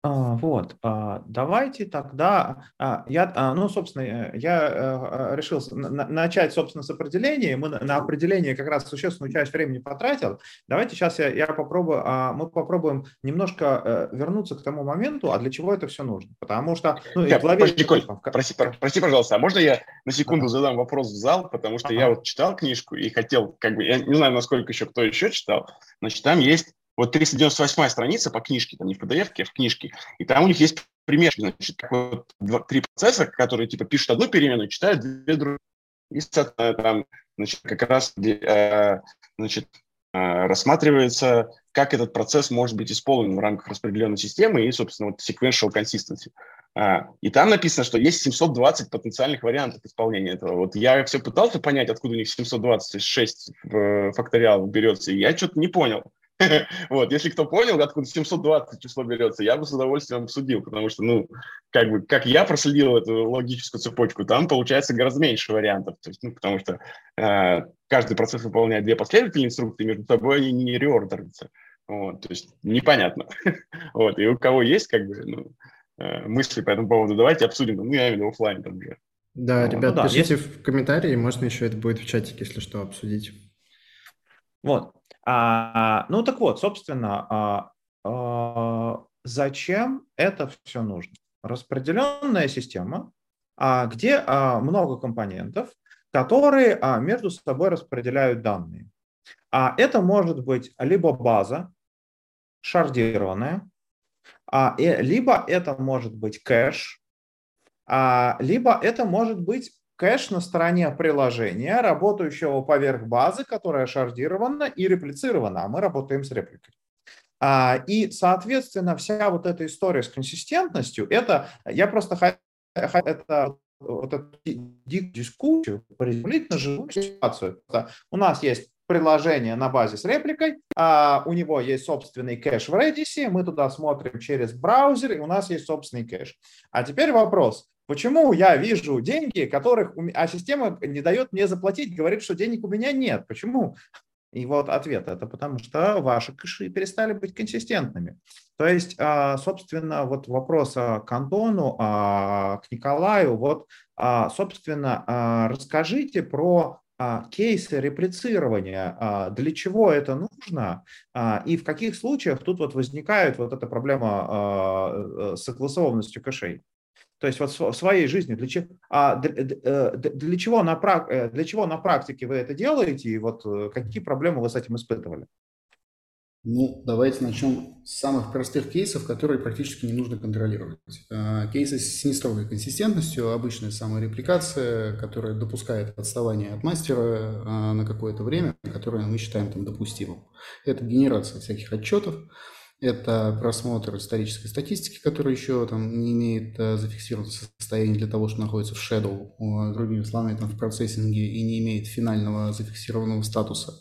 А, вот, а, давайте тогда, а, я, ну, собственно, э, я э, решил начать, собственно, с определения, мы на определение как раз существенную часть времени потратил, давайте сейчас я, я попробую, мы попробуем немножко э, вернуться к тому моменту, а для чего это все нужно, потому что, ну, и главе... Подожди, Коль, прости, прости, пожалуйста, а можно я на секунду ага. задам вопрос в зал, потому что ага. я вот читал книжку и хотел, как бы, я не знаю, насколько еще кто еще читал, значит, там есть вот 398 страница по книжке, там не в PDF, а в книжке, и там у них есть пример, значит, вот два, три процесса, которые типа пишут одну переменную, читают две другие. И там, значит, как раз э, значит, э, рассматривается, как этот процесс может быть исполнен в рамках распределенной системы и, собственно, вот sequential consistency. А, и там написано, что есть 720 потенциальных вариантов исполнения этого. Вот я все пытался понять, откуда у них 726 в факториал берется, и я что-то не понял. Вот, если кто понял, откуда 720 число берется, я бы с удовольствием обсудил, потому что, ну, как бы, как я проследил эту логическую цепочку, там получается гораздо меньше вариантов, то есть, ну, потому что э, каждый процесс выполняет две последовательные инструкции, между собой они не реордерятся. Вот, то есть непонятно. вот, и у кого есть, как бы, ну, э, мысли по этому поводу, давайте обсудим, ну, я имею в виду офлайн там уже. Да, вот. ребят, ну, да, пишите есть... в комментарии, можно еще это будет в чатике, если что, обсудить. Вот. А, ну так вот, собственно, а, а, зачем это все нужно? Распределенная система, а, где а, много компонентов, которые а, между собой распределяют данные. А это может быть либо база шардированная, а, и, либо это может быть кэш, а, либо это может быть кэш на стороне приложения, работающего поверх базы, которая шардирована и реплицирована, а мы работаем с репликой. А, и, соответственно, вся вот эта история с консистентностью, это я просто хочу это вот эту дискуссию приземлить на живую ситуацию. У нас есть приложение на базе с репликой, а у него есть собственный кэш в Redis, мы туда смотрим через браузер, и у нас есть собственный кэш. А теперь вопрос, Почему я вижу деньги, которых, а система не дает мне заплатить, говорит, что денег у меня нет? Почему? И вот ответ – это потому что ваши кэши перестали быть консистентными. То есть, а, собственно, вот вопрос к Антону, а, к Николаю, вот, а, собственно, расскажите про кейсы реплицирования, для чего это нужно и в каких случаях тут вот возникает вот эта проблема э, с согласованностью кэшей. То есть вот в своей жизни, для, чего, а, для, э, для, чего на, э, для чего на практике вы это делаете, и вот э, какие проблемы вы с этим испытывали? Ну, давайте начнем с самых простых кейсов, которые практически не нужно контролировать. Кейсы с нестрогой консистентностью, обычная саморепликация, которая допускает отставание от мастера на какое-то время, которое мы считаем там допустимым. Это генерация всяких отчетов, это просмотр исторической статистики, которая еще там не имеет э, зафиксированного состояния для того, что находится в shadow, другими словами, там в процессинге и не имеет финального зафиксированного статуса.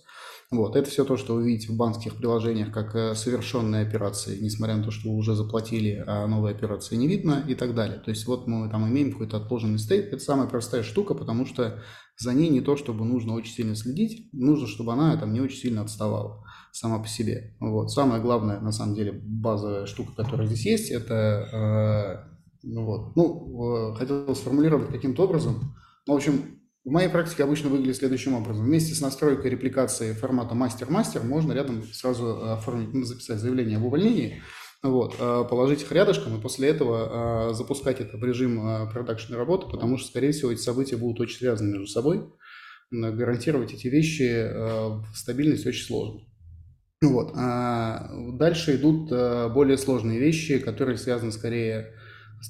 Вот, это все то, что вы видите в банковских приложениях как э, совершенные операции, несмотря на то, что вы уже заплатили, а новые операции не видно и так далее. То есть вот мы там имеем какой-то отложенный стейт. Это самая простая штука, потому что за ней не то, чтобы нужно очень сильно следить, нужно, чтобы она там не очень сильно отставала сама по себе. Вот. Самая главная, на самом деле, базовая штука, которая здесь есть, это, э, ну, вот, ну, э, хотел сформулировать каким-то образом. Ну, в общем, в моей практике обычно выглядит следующим образом. Вместе с настройкой репликации формата мастер-мастер можно рядом сразу оформить, ну, записать заявление об увольнении, вот, э, положить их рядышком и после этого э, запускать это в режим э, продакшн работы, потому что, скорее всего, эти события будут очень связаны между собой. Гарантировать эти вещи в стабильность очень сложно. Вот. А дальше идут более сложные вещи, которые связаны скорее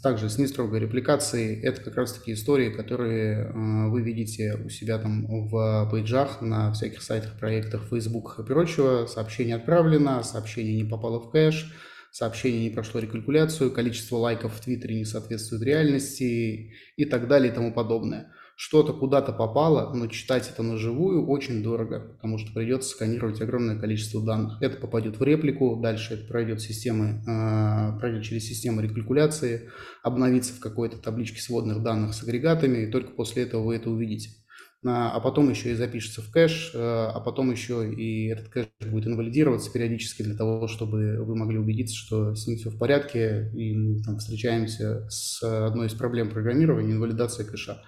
также с нестрогой репликацией. Это как раз таки истории, которые вы видите у себя там в пейджах на всяких сайтах, проектах, Facebook и прочего. Сообщение отправлено, сообщение не попало в кэш, сообщение не прошло рекалькуляцию, количество лайков в Твиттере не соответствует реальности и так далее и тому подобное. Что-то куда-то попало, но читать это на живую очень дорого, потому что придется сканировать огромное количество данных. Это попадет в реплику, дальше это пройдет, системы, э, пройдет через систему рекалькуляции, обновится в какой-то табличке сводных данных с агрегатами, и только после этого вы это увидите а потом еще и запишется в кэш, э, а потом еще и этот кэш будет инвалидироваться периодически для того, чтобы вы могли убедиться, что с ним все в порядке, и мы там встречаемся с одной из проблем программирования – инвалидация кэша.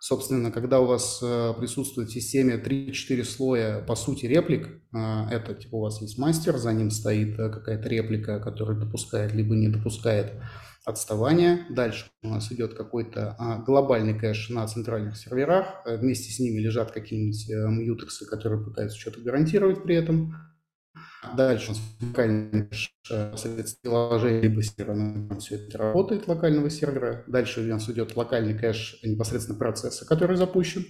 Собственно, когда у вас э, присутствует в системе 3-4 слоя, по сути, реплик, э, это типа у вас есть мастер, за ним стоит какая-то реплика, которая допускает либо не допускает отставания. Дальше у нас идет какой-то а, глобальный кэш на центральных серверах. Э, вместе с ними лежат какие-нибудь э, мьютексы, которые пытаются что-то гарантировать при этом. Дальше э, соответственно, приложение либо сервера, все это работает локального сервера. Дальше у нас идет локальный кэш непосредственно процесса, который запущен.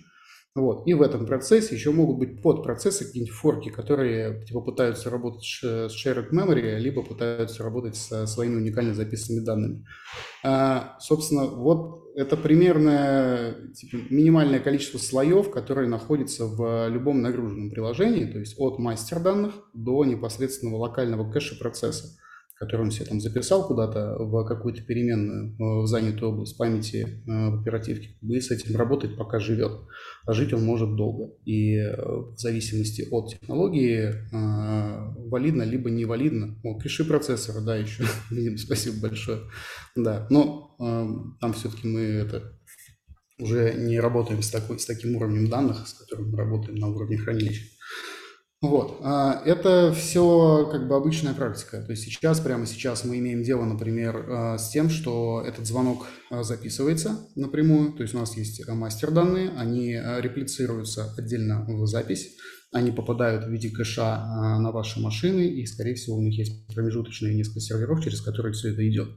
Вот. И в этом процессе еще могут быть подпроцессы, какие-нибудь форки, которые типа, пытаются работать с shared memory, либо пытаются работать со своими уникально записанными данными. А, собственно, вот это примерно типа, минимальное количество слоев, которые находятся в любом нагруженном приложении, то есть от мастер данных до непосредственного локального кэша процесса который он себе там записал куда-то в какую-то переменную, э, в занятую область памяти э, в оперативке, и с этим работает, пока живет. А жить он может долго. И э, в зависимости от технологии валидно либо невалидно. О, пиши процессора, да, еще. Спасибо большое. Да, но там все-таки мы это уже не работаем с, такой, с таким уровнем данных, с которым мы работаем на уровне хранилища. Вот. А, это все как бы обычная практика. То есть сейчас, прямо сейчас мы имеем дело, например, а, с тем, что этот звонок а, записывается напрямую. То есть у нас есть мастер данные, они реплицируются отдельно в запись. Они попадают в виде кэша на ваши машины, и, скорее всего, у них есть промежуточные несколько серверов, через которые все это идет.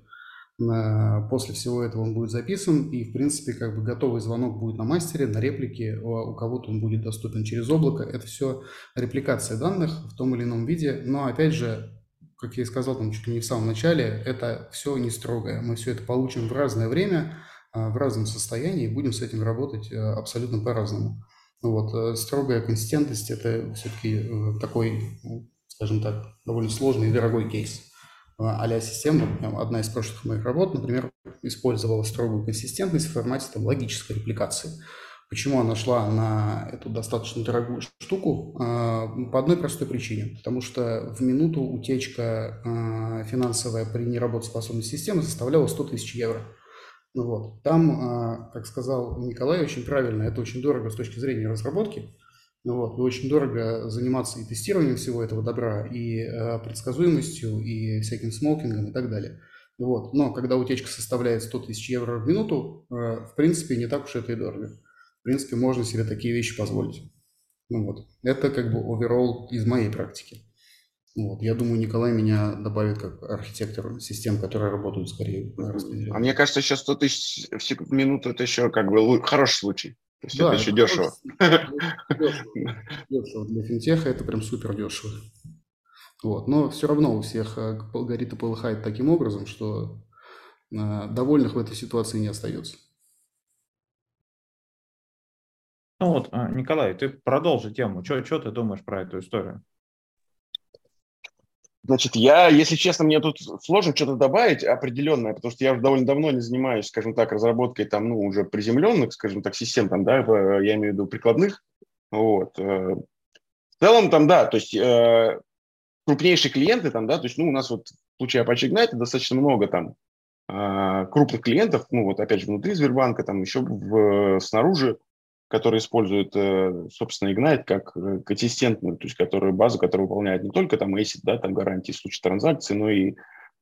После всего этого он будет записан, и, в принципе, как бы готовый звонок будет на мастере, на реплике, у кого-то он будет доступен через облако. Это все репликация данных в том или ином виде, но, опять же, как я и сказал там чуть ли не в самом начале, это все не строгое. Мы все это получим в разное время, а, в разном состоянии, и будем с этим работать э, абсолютно по-разному. Вот. Э, строгая консистентность – это все-таки э, такой, ну, скажем так, довольно сложный и дорогой кейс а система, одна из прошлых моих работ, например, использовала строгую консистентность в формате там, логической репликации. Почему она шла на эту достаточно дорогую штуку? А, по одной простой причине. Потому что в минуту утечка а, финансовая при неработоспособной системе составляла 100 тысяч евро. Ну вот. Там, как сказал Николай очень правильно, это очень дорого с точки зрения разработки. Ну вот, и очень дорого заниматься и тестированием всего этого добра, и э, предсказуемостью, и всяким смокингом и так далее. Вот. Но когда утечка составляет 100 тысяч евро в минуту, э, в принципе, не так уж это и дорого. В принципе, можно себе такие вещи позволить. Ну вот. Это как бы оверолл из моей практики. Вот. Я думаю, Николай меня добавит как архитектор систем, которые работают скорее. А мне кажется, еще 100 тысяч в минуту – это еще как бы хороший случай. То есть да, это еще это дешево. Дешево. Для финтеха это прям супер дешево. Вот. Но все равно у всех э, алгоритм полыхает таким образом, что э, довольных в этой ситуации не остается. Ну вот, а, Николай, ты продолжи тему. Что ты думаешь про эту историю? Значит, я, если честно, мне тут сложно что-то добавить определенное, потому что я уже довольно давно не занимаюсь, скажем так, разработкой там, ну, уже приземленных, скажем так, систем, там, да, я имею в виду прикладных. Вот. Э, в целом там, да, то есть э, крупнейшие клиенты там, да, то есть, ну, у нас вот в случае Apache Ignite достаточно много там э, крупных клиентов, ну, вот опять же внутри Сбербанка, там еще в, снаружи, который использует, э, собственно, Ignite как э, консистентную, то есть которую, базу, которая выполняет не только там ACID, да, там гарантии в случае транзакции, но и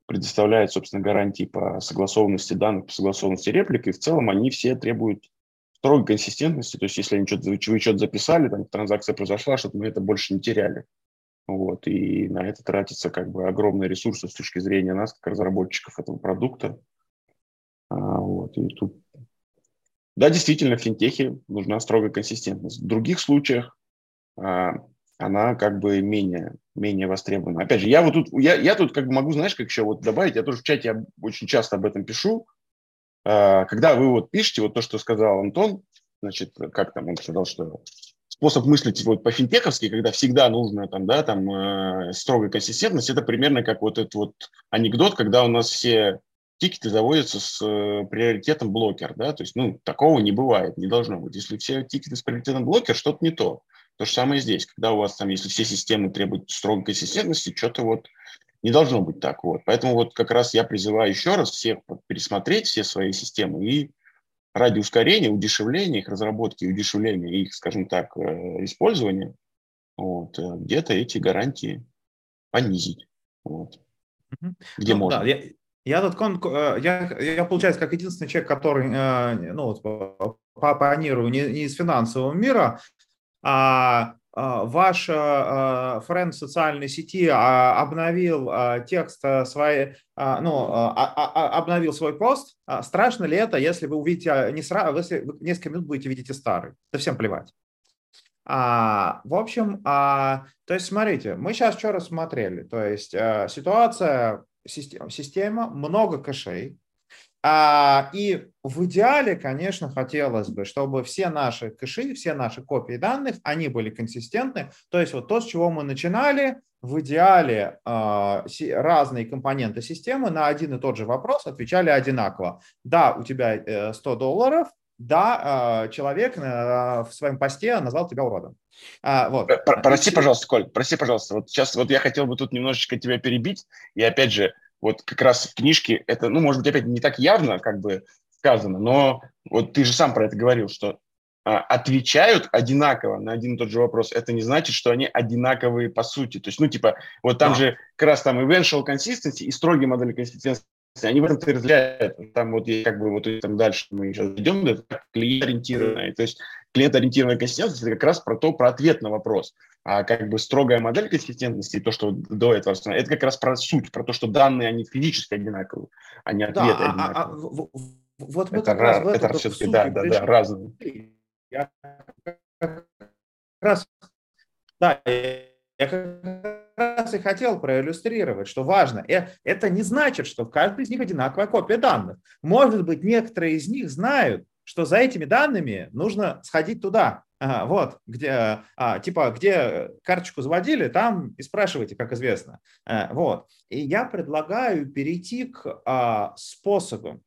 предоставляет, собственно, гарантии по согласованности данных, по согласованности реплик, и в целом они все требуют строгой консистентности, то есть если они что-то, вы что-то записали, там транзакция произошла, чтобы мы это больше не теряли. Вот, и на это тратится как бы огромные ресурсы с точки зрения нас, как разработчиков этого продукта. А, вот, и тут да, действительно, в финтехе нужна строгая консистентность. В других случаях а, она как бы менее, менее востребована. Опять же, я вот тут, я, я тут как бы могу, знаешь, как еще вот добавить, я тоже в чате очень часто об этом пишу. А, когда вы вот пишете, вот то, что сказал Антон, значит, как там он сказал, что способ мыслить вот по-финтеховски, когда всегда нужно там, да, там э, строгая консистентность, это примерно как вот этот вот анекдот, когда у нас все тикеты заводятся с э, приоритетом блокер, да, то есть, ну, такого не бывает, не должно быть. Если все тикеты с приоритетом блокер, что-то не то. То же самое здесь, когда у вас там, если все системы требуют строгой консистентности, что-то вот не должно быть так вот. Поэтому вот как раз я призываю еще раз всех пересмотреть все свои системы и ради ускорения, удешевления их разработки, удешевления их, скажем так, э, использования, вот, э, где-то эти гарантии понизить. Вот. Где ну, можно. Да, я, я тут, э, я, я, получается, как единственный человек, который, э, ну, вот, пионирую не, не из финансового мира, а, а ваш френд социальной сети а, обновил текст своей, ну, а, а, обновил свой пост. Страшно ли это, если вы увидите не сразу, если вы несколько минут будете видеть и старый? Да всем плевать. А, в общем, а, то есть, смотрите, мы сейчас что рассмотрели. То есть, а, ситуация система, система много кэшей. А, и в идеале, конечно, хотелось бы, чтобы все наши кэши, все наши копии данных, они были консистентны. То есть вот то, с чего мы начинали, в идеале а, разные компоненты системы на один и тот же вопрос отвечали одинаково. Да, у тебя 100 э, долларов, да, а, человек в своем посте назвал тебя уродом. Вот. Прости, пожалуйста, Коль, прости, пожалуйста. Вот сейчас вот я хотел бы тут немножечко тебя перебить. И опять же, вот как раз в книжке это, ну, может быть, опять не так явно как бы сказано, но вот ты же сам про это говорил, что а, отвечают одинаково на один и тот же вопрос, это не значит, что они одинаковые по сути. То есть, ну, типа, вот там да. же как раз там eventual consistency и строгие модели консистенции, они в этом-то разделяют. Там вот как бы вот там дальше мы сейчас идем, это клиент-ориентированное. То есть клиент-ориентированная консистентность – это как раз про то, про ответ на вопрос. А как бы строгая модель консистентности, то, что до этого, это как раз про суть, про то, что данные, они физически одинаковые, а не ответы да, одинаковые. А, а, вот мы это, как раз, это все-таки, да, да, да, разные. Я как раз, да, я как раз и хотел проиллюстрировать, что важно. Э, это не значит, что в каждой из них одинаковая копия данных. Может быть, некоторые из них знают, что за этими данными нужно сходить туда, вот, где, а, типа, где карточку заводили, там и спрашивайте, как известно. А, вот. И я предлагаю перейти к а, способам,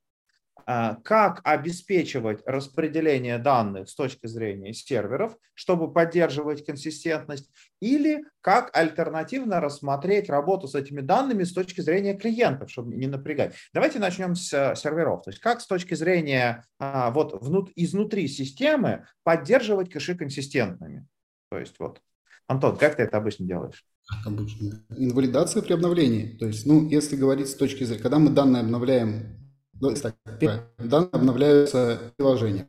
как обеспечивать распределение данных с точки зрения серверов, чтобы поддерживать консистентность, или как альтернативно рассмотреть работу с этими данными с точки зрения клиентов, чтобы не напрягать. Давайте начнем с э, серверов. То есть как с точки зрения а, вот внут, изнутри системы поддерживать кэши консистентными. То есть вот, Антон, как ты это обычно делаешь? Обычно. Инвалидация при обновлении. То есть, ну, если говорить с точки зрения, когда мы данные обновляем ну, первое. Данные обновляются приложением.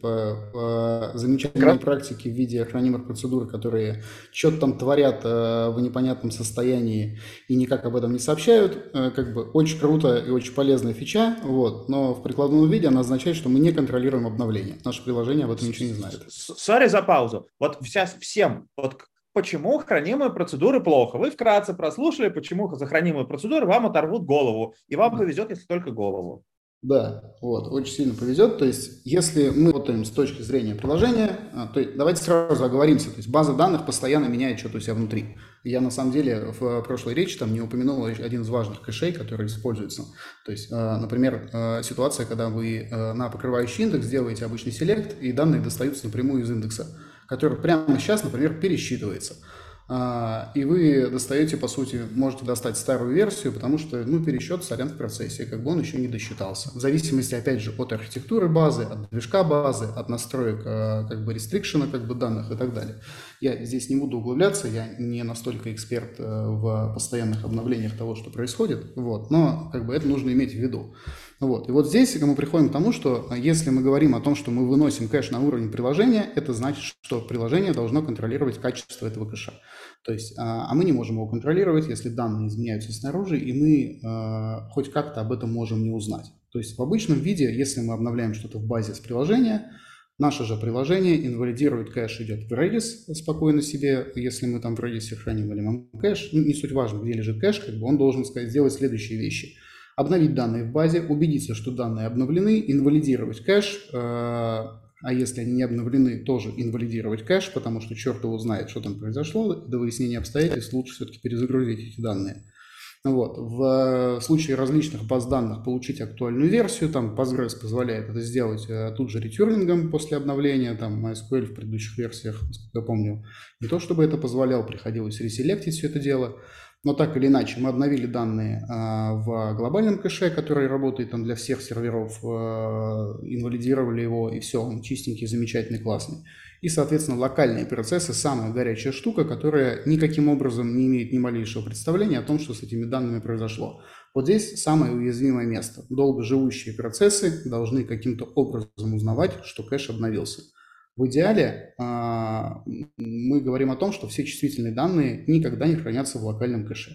По, по замечательной практике в виде хранимых процедур, которые что-то там творят э, в непонятном состоянии и никак об этом не сообщают, э, как бы очень круто и очень полезная фича, вот, но в прикладном виде она означает, что мы не контролируем обновление. Наше приложение об этом ничего не знает. Сори за паузу. Вот сейчас всем, вот почему хранимые процедуры плохо. Вы вкратце прослушали, почему за хранимые процедуры вам оторвут голову, и вам повезет, если только голову. Да, вот, очень сильно повезет. То есть, если мы работаем с точки зрения приложения, а, то давайте сразу оговоримся. То есть, база данных постоянно меняет что-то у себя внутри. Я, на самом деле, в прошлой речи там не упомянул один из важных кэшей, который используется. То есть, а, например, а, ситуация, когда вы на покрывающий индекс делаете обычный селект, и данные достаются напрямую из индекса который прямо сейчас, например, пересчитывается. А, и вы достаете, по сути, можете достать старую версию, потому что, ну, пересчет сорян в процессе, как бы он еще не досчитался. В зависимости, опять же, от архитектуры базы, от движка базы, от настроек, а, как бы, рестрикшена, как бы, данных и так далее. Я здесь не буду углубляться, я не настолько эксперт э, в постоянных обновлениях того, что происходит, вот, но, как бы, это нужно иметь в виду. Вот. И вот здесь мы приходим к тому, что а, если мы говорим о том, что мы выносим кэш на уровень приложения, это значит, что приложение должно контролировать качество этого кэша. То есть, а, а мы не можем его контролировать, если данные изменяются снаружи, и мы э, хоть как-то об этом можем не узнать. То есть в обычном виде, если мы обновляем что-то в базе с приложения, наше же приложение инвалидирует кэш, идет в Redis спокойно себе, если мы там в Redis храним или кэш, ну, не суть важно, где лежит кэш, как бы он должен сказать, сделать следующие вещи – обновить данные в базе, убедиться, что данные обновлены, инвалидировать кэш, э, а если они не обновлены, тоже инвалидировать кэш, потому что черт его знает, что там произошло, до выяснения обстоятельств лучше все-таки перезагрузить эти данные. Вот. В случае различных баз данных получить актуальную версию, там Postgres позволяет это сделать э, тут же ретюрнингом после обновления, там MySQL в предыдущих версиях, насколько я помню, не то чтобы это позволял, приходилось реселектить все это дело. Но так или иначе, мы обновили данные а, в глобальном кэше, который работает там для всех серверов, а, инвалидировали его, и все, он чистенький, замечательный, классный. И, соответственно, локальные процессы – самая горячая штука, которая никаким образом не имеет ни малейшего представления о том, что с этими данными произошло. Вот здесь самое уязвимое место. Долго живущие процессы должны каким-то образом узнавать, что кэш обновился. В идеале а, мы говорим о том, что все чувствительные данные никогда не хранятся в локальном кэше.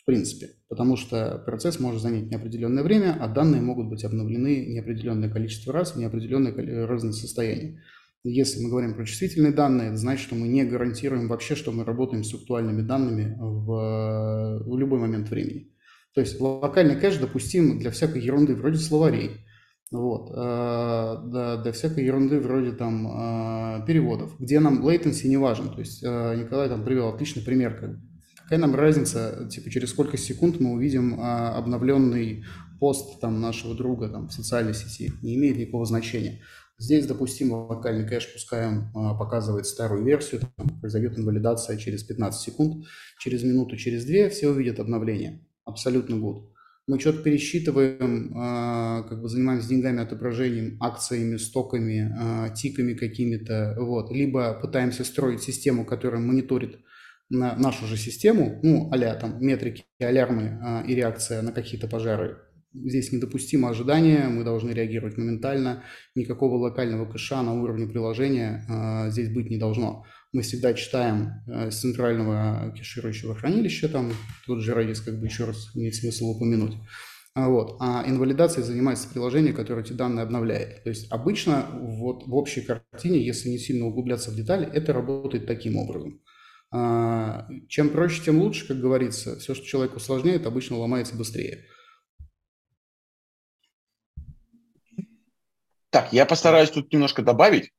В принципе, потому что процесс может занять неопределенное время, а данные могут быть обновлены неопределенное количество раз в неопределенное разное состояние. Если мы говорим про чувствительные данные, это значит, что мы не гарантируем вообще, что мы работаем с актуальными данными в, в любой момент времени. То есть локальный кэш допустим для всякой ерунды, вроде словарей, вот, для, для всякой ерунды вроде там переводов, где нам latency не важен. То есть Николай там привел отличный пример, как Какая нам разница, типа, через сколько секунд мы увидим обновленный пост там, нашего друга там, в социальной сети? Не имеет никакого значения. Здесь допустим локальный кэш, а, показывает старую версию, там, произойдет инвалидация через 15 секунд, через минуту, через две все увидят обновление. Абсолютно good. Мы что-то пересчитываем, а, как бы занимаемся деньгами, отображением, акциями, стоками, а, тиками какими-то, вот. Либо пытаемся строить систему, которая мониторит на нашу же систему, ну, а там метрики, алярмы а, и реакция на какие-то пожары, здесь недопустимо ожидание, мы должны реагировать моментально, никакого локального кэша на уровне приложения а, здесь быть не должно. Мы всегда читаем а, с центрального кеширующего хранилища, там тот же Redis как бы еще раз имеет смысл упомянуть. А, вот. А инвалидацией занимается приложение, которое эти данные обновляет. То есть обычно вот в общей картине, если не сильно углубляться в детали, это работает таким образом. А, чем проще, тем лучше, как говорится. Все, что человеку сложнее, обычно ломается быстрее. Так, я постараюсь тут немножко добавить.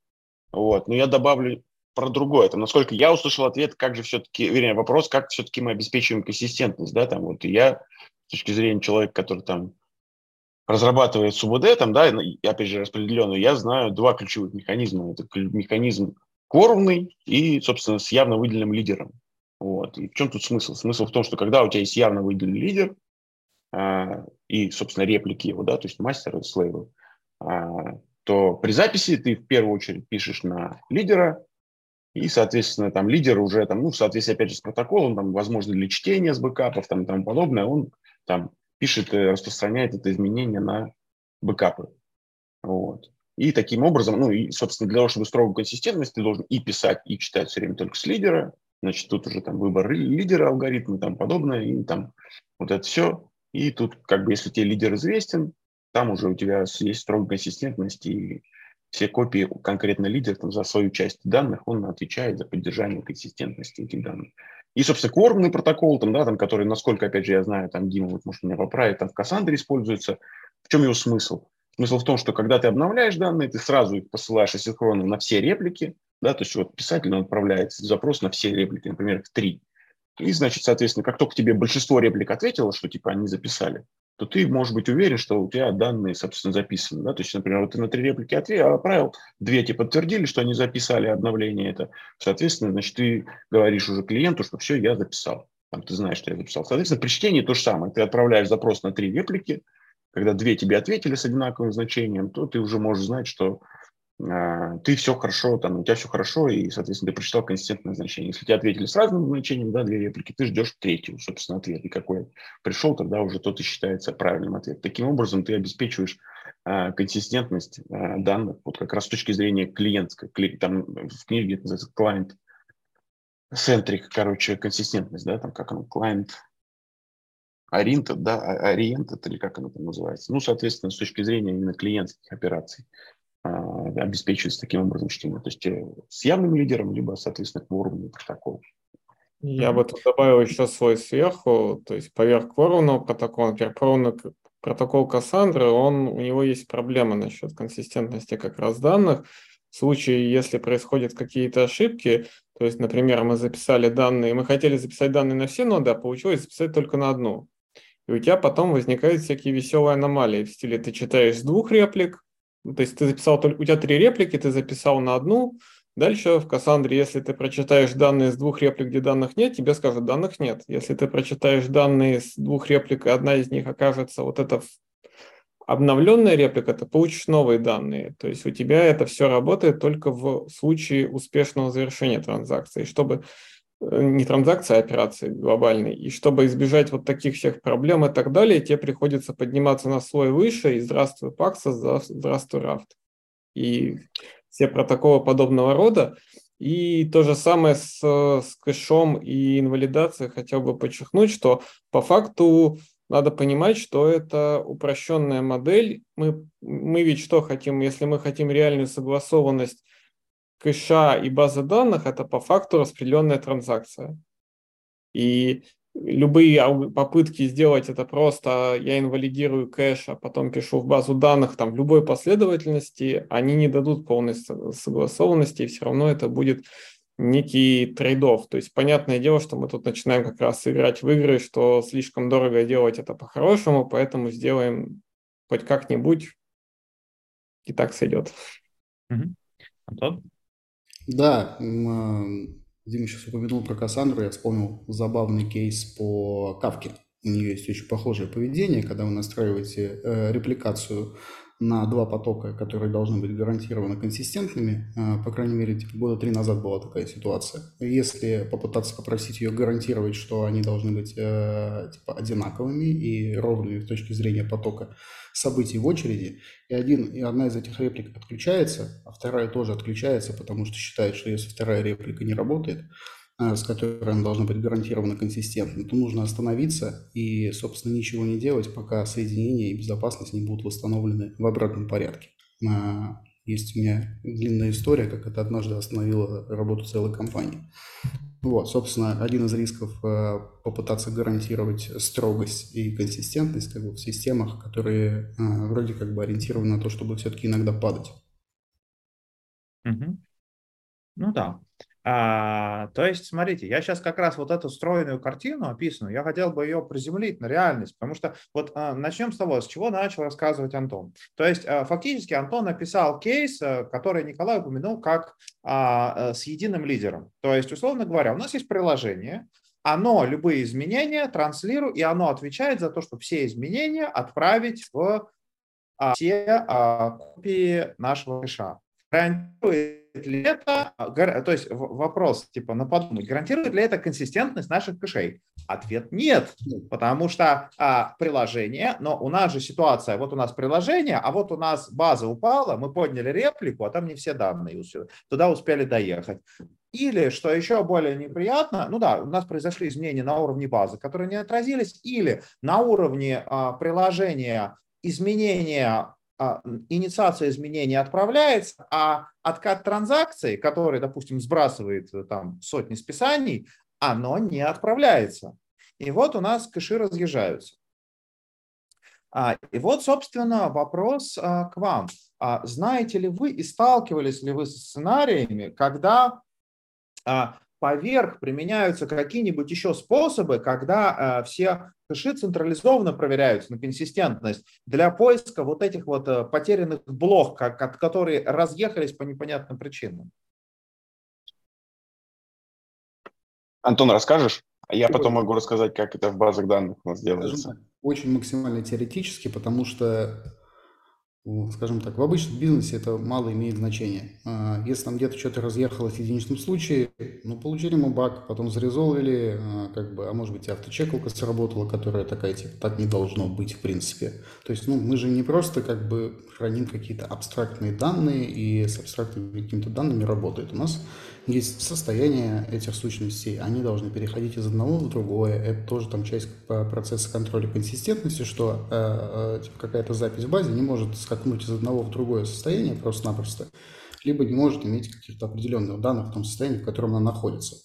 Вот, но я добавлю про другое. Там, насколько я услышал ответ, как же все-таки, вернее, вопрос, как все-таки мы обеспечиваем консистентность, да, там вот и я с точки зрения человека, который там разрабатывает СУБД, там, да, и, опять же, распределенную, я знаю два ключевых механизма. Это механизм кворумный и, собственно, с явно выделенным лидером. Вот. И в чем тут смысл? Смысл в том, что когда у тебя есть явно выделенный лидер а, и, собственно, реплики его, да, то есть мастер и слейвы, то при записи ты в первую очередь пишешь на лидера, и, соответственно, там лидер уже, там, ну, в соответствии, опять же, с протоколом, там, возможно, для чтения с бэкапов там, и тому подобное, он там пишет, распространяет это изменение на бэкапы. Вот. И таким образом, ну и, собственно, для того, чтобы строгую консистентность, ты должен и писать, и читать все время только с лидера. Значит, тут уже там выбор лидера, алгоритмы и там подобное, и там вот это все. И тут, как бы, если тебе лидер известен, там уже у тебя есть строгая консистентность, и все копии конкретно лидер там, за свою часть данных, он отвечает за поддержание консистентности этих данных. И, собственно, кворумный протокол, там, да, там, который, насколько, опять же, я знаю, там Дима, вот, может, меня поправит, там в Кассандре используется. В чем его смысл? Смысл в том, что когда ты обновляешь данные, ты сразу их посылаешь асинхронно на все реплики, да, то есть вот писатель он отправляет запрос на все реплики, например, их три. И, значит, соответственно, как только тебе большинство реплик ответило, что типа они записали, то ты можешь быть уверен, что у тебя данные, собственно, записаны. Да? То есть, например, вот ты на три реплики отправил, две тебе подтвердили, что они записали обновление это. Соответственно, значит, ты говоришь уже клиенту, что все, я записал. Там, ты знаешь, что я записал. Соответственно, при чтении то же самое. Ты отправляешь запрос на три реплики, когда две тебе ответили с одинаковым значением, то ты уже можешь знать, что ты все хорошо, там, у тебя все хорошо, и, соответственно, ты прочитал консистентное значение. Если тебе ответили с разным значением, да, две реплики, ты ждешь третью, собственно, ответ. И какой пришел, тогда уже тот и считается правильным ответом. Таким образом, ты обеспечиваешь э, консистентность э, данных, вот как раз с точки зрения клиентской. Кли, там в книге это называется client centric, короче, консистентность, да, там как оно, client Oriented, да, Oriented, или как оно там называется. Ну, соответственно, с точки зрения именно клиентских операций а, обеспечивается таким образом чтение. То есть э, с явным лидером, либо, соответственно, кворумный протокол. Я бы тут добавил еще свой сверху, то есть поверх кворумного протокола, например, протокол Кассандры, он, у него есть проблема насчет консистентности как раз данных. В случае, если происходят какие-то ошибки, то есть, например, мы записали данные, мы хотели записать данные на все ноды, а получилось записать только на одну. И у тебя потом возникают всякие веселые аномалии в стиле ты читаешь двух реплик, то есть ты записал только, у тебя три реплики, ты записал на одну, дальше в Кассандре, если ты прочитаешь данные с двух реплик, где данных нет, тебе скажут данных нет. Если ты прочитаешь данные с двух реплик, и одна из них окажется вот эта обновленная реплика, ты получишь новые данные. То есть у тебя это все работает только в случае успешного завершения транзакции. Чтобы не транзакции, а операции глобальной. И чтобы избежать вот таких всех проблем и так далее, тебе приходится подниматься на слой выше, и здравствуй Paxos, здравствуй Raft. И все протоколы подобного рода. И то же самое с, с кэшом и инвалидацией хотел бы подчеркнуть, что по факту надо понимать, что это упрощенная модель. Мы, мы ведь что хотим, если мы хотим реальную согласованность кэша и база данных – это по факту распределенная транзакция. И любые попытки сделать это просто, я инвалидирую кэш, а потом пишу в базу данных там в любой последовательности, они не дадут полной согласованности, и все равно это будет некий трейдов. То есть понятное дело, что мы тут начинаем как раз играть в игры, что слишком дорого делать это по-хорошему, поэтому сделаем хоть как-нибудь, и так сойдет. Антон? Да, Дима сейчас упомянул про Кассандру, я вспомнил забавный кейс по Кавке. У нее есть очень похожее поведение, когда вы настраиваете э, репликацию на два потока, которые должны быть гарантированно консистентными. Э, по крайней мере, типа, года три назад была такая ситуация. Если попытаться попросить ее гарантировать, что они должны быть э, типа, одинаковыми и ровными с точки зрения потока событий в очереди, и, один, и одна из этих реплик отключается, а вторая тоже отключается, потому что считает, что если вторая реплика не работает, Э, с которой она должна быть гарантированно консистентной, то нужно остановиться и, собственно, ничего не делать, пока соединение и безопасность не будут восстановлены в обратном порядке. Э, есть у меня длинная история, как это однажды остановило работу целой компании. Вот, собственно, один из рисков э, попытаться гарантировать строгость и консистентность как бы, в системах, которые вроде как бы ориентированы на то, чтобы все-таки иногда падать. Угу. Ну да. А, то есть, смотрите, я сейчас как раз вот эту стройную картину описанную, я хотел бы ее приземлить на реальность, потому что вот а, начнем с того, с чего начал рассказывать Антон. То есть, а, фактически Антон написал кейс, а, который Николай упомянул как а, а, с единым лидером. То есть, условно говоря, у нас есть приложение, оно любые изменения транслирует, и оно отвечает за то, чтобы все изменения отправить в а, все а, копии нашего кэша. Гарантирует ли это, а, то есть вопрос типа на подумать, гарантирует ли это консистентность наших кэшей? Ответ нет, потому что а, приложение, но у нас же ситуация, вот у нас приложение, а вот у нас база упала, мы подняли реплику, а там не все данные туда успели доехать. Или, что еще более неприятно, ну да, у нас произошли изменения на уровне базы, которые не отразились, или на уровне а, приложения изменения инициация изменения отправляется, а откат транзакции, который, допустим, сбрасывает э, там сотни списаний, оно не отправляется. И вот у нас кэши разъезжаются. А, и вот, собственно, вопрос а, к вам. Знаете ли вы и сталкивались ли вы с сценариями, когда поверх применяются какие-нибудь еще способы, когда э, все хэши централизованно проверяются на консистентность для поиска вот этих вот э, потерянных блок, как, которые разъехались по непонятным причинам. Антон, расскажешь? А я потом могу рассказать, как это в базах данных у нас делается. Очень максимально теоретически, потому что скажем так, в обычном бизнесе это мало имеет значения. А, если там где-то что-то разъехалось в единичном случае, ну, получили мы баг, потом зарезолвили, а, как бы, а может быть, и авточекалка сработала, которая такая, типа, так не должно быть, в принципе. То есть, ну, мы же не просто, как бы, храним какие-то абстрактные данные и с абстрактными какими-то данными работает. У нас есть состояние этих сущностей, они должны переходить из одного в другое. Это тоже там часть процесса контроля консистентности, что э, э, типа, какая-то запись в базе не может скакнуть из одного в другое состояние просто-напросто, либо не может иметь каких-то определенных данных в том состоянии, в котором она находится.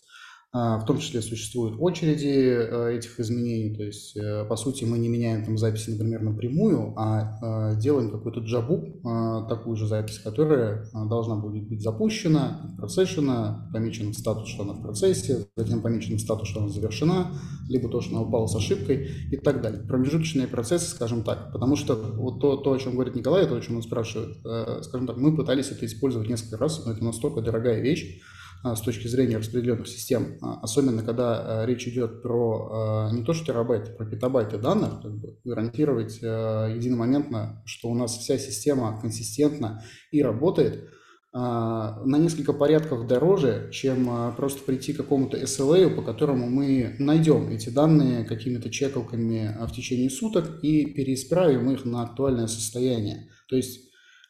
А, в том числе существуют очереди э, этих изменений, то есть, э, по сути, мы не меняем там записи, например, напрямую, а э, делаем какую-то джабу, такую же запись, которая должна будет быть запущена, процессена, помечен статус, что она в процессе, затем помечен статус, что она завершена, либо то, что она упала с ошибкой и так далее. Промежуточные процессы, скажем так, потому что вот то, то о чем говорит Николай, то, о чем он спрашивает, скажем так, мы пытались это использовать несколько раз, но это настолько дорогая вещь, а, с точки зрения распределенных систем, а, особенно когда а, речь идет про не то что терабайты, про петабайты данных, как бы гарантировать единомоментно, что у нас вся система консистентна и работает на несколько порядков дороже, чем просто прийти к какому-то SLA, по которому мы найдем эти данные какими-то чекалками в течение суток и переисправим их на актуальное состояние. То есть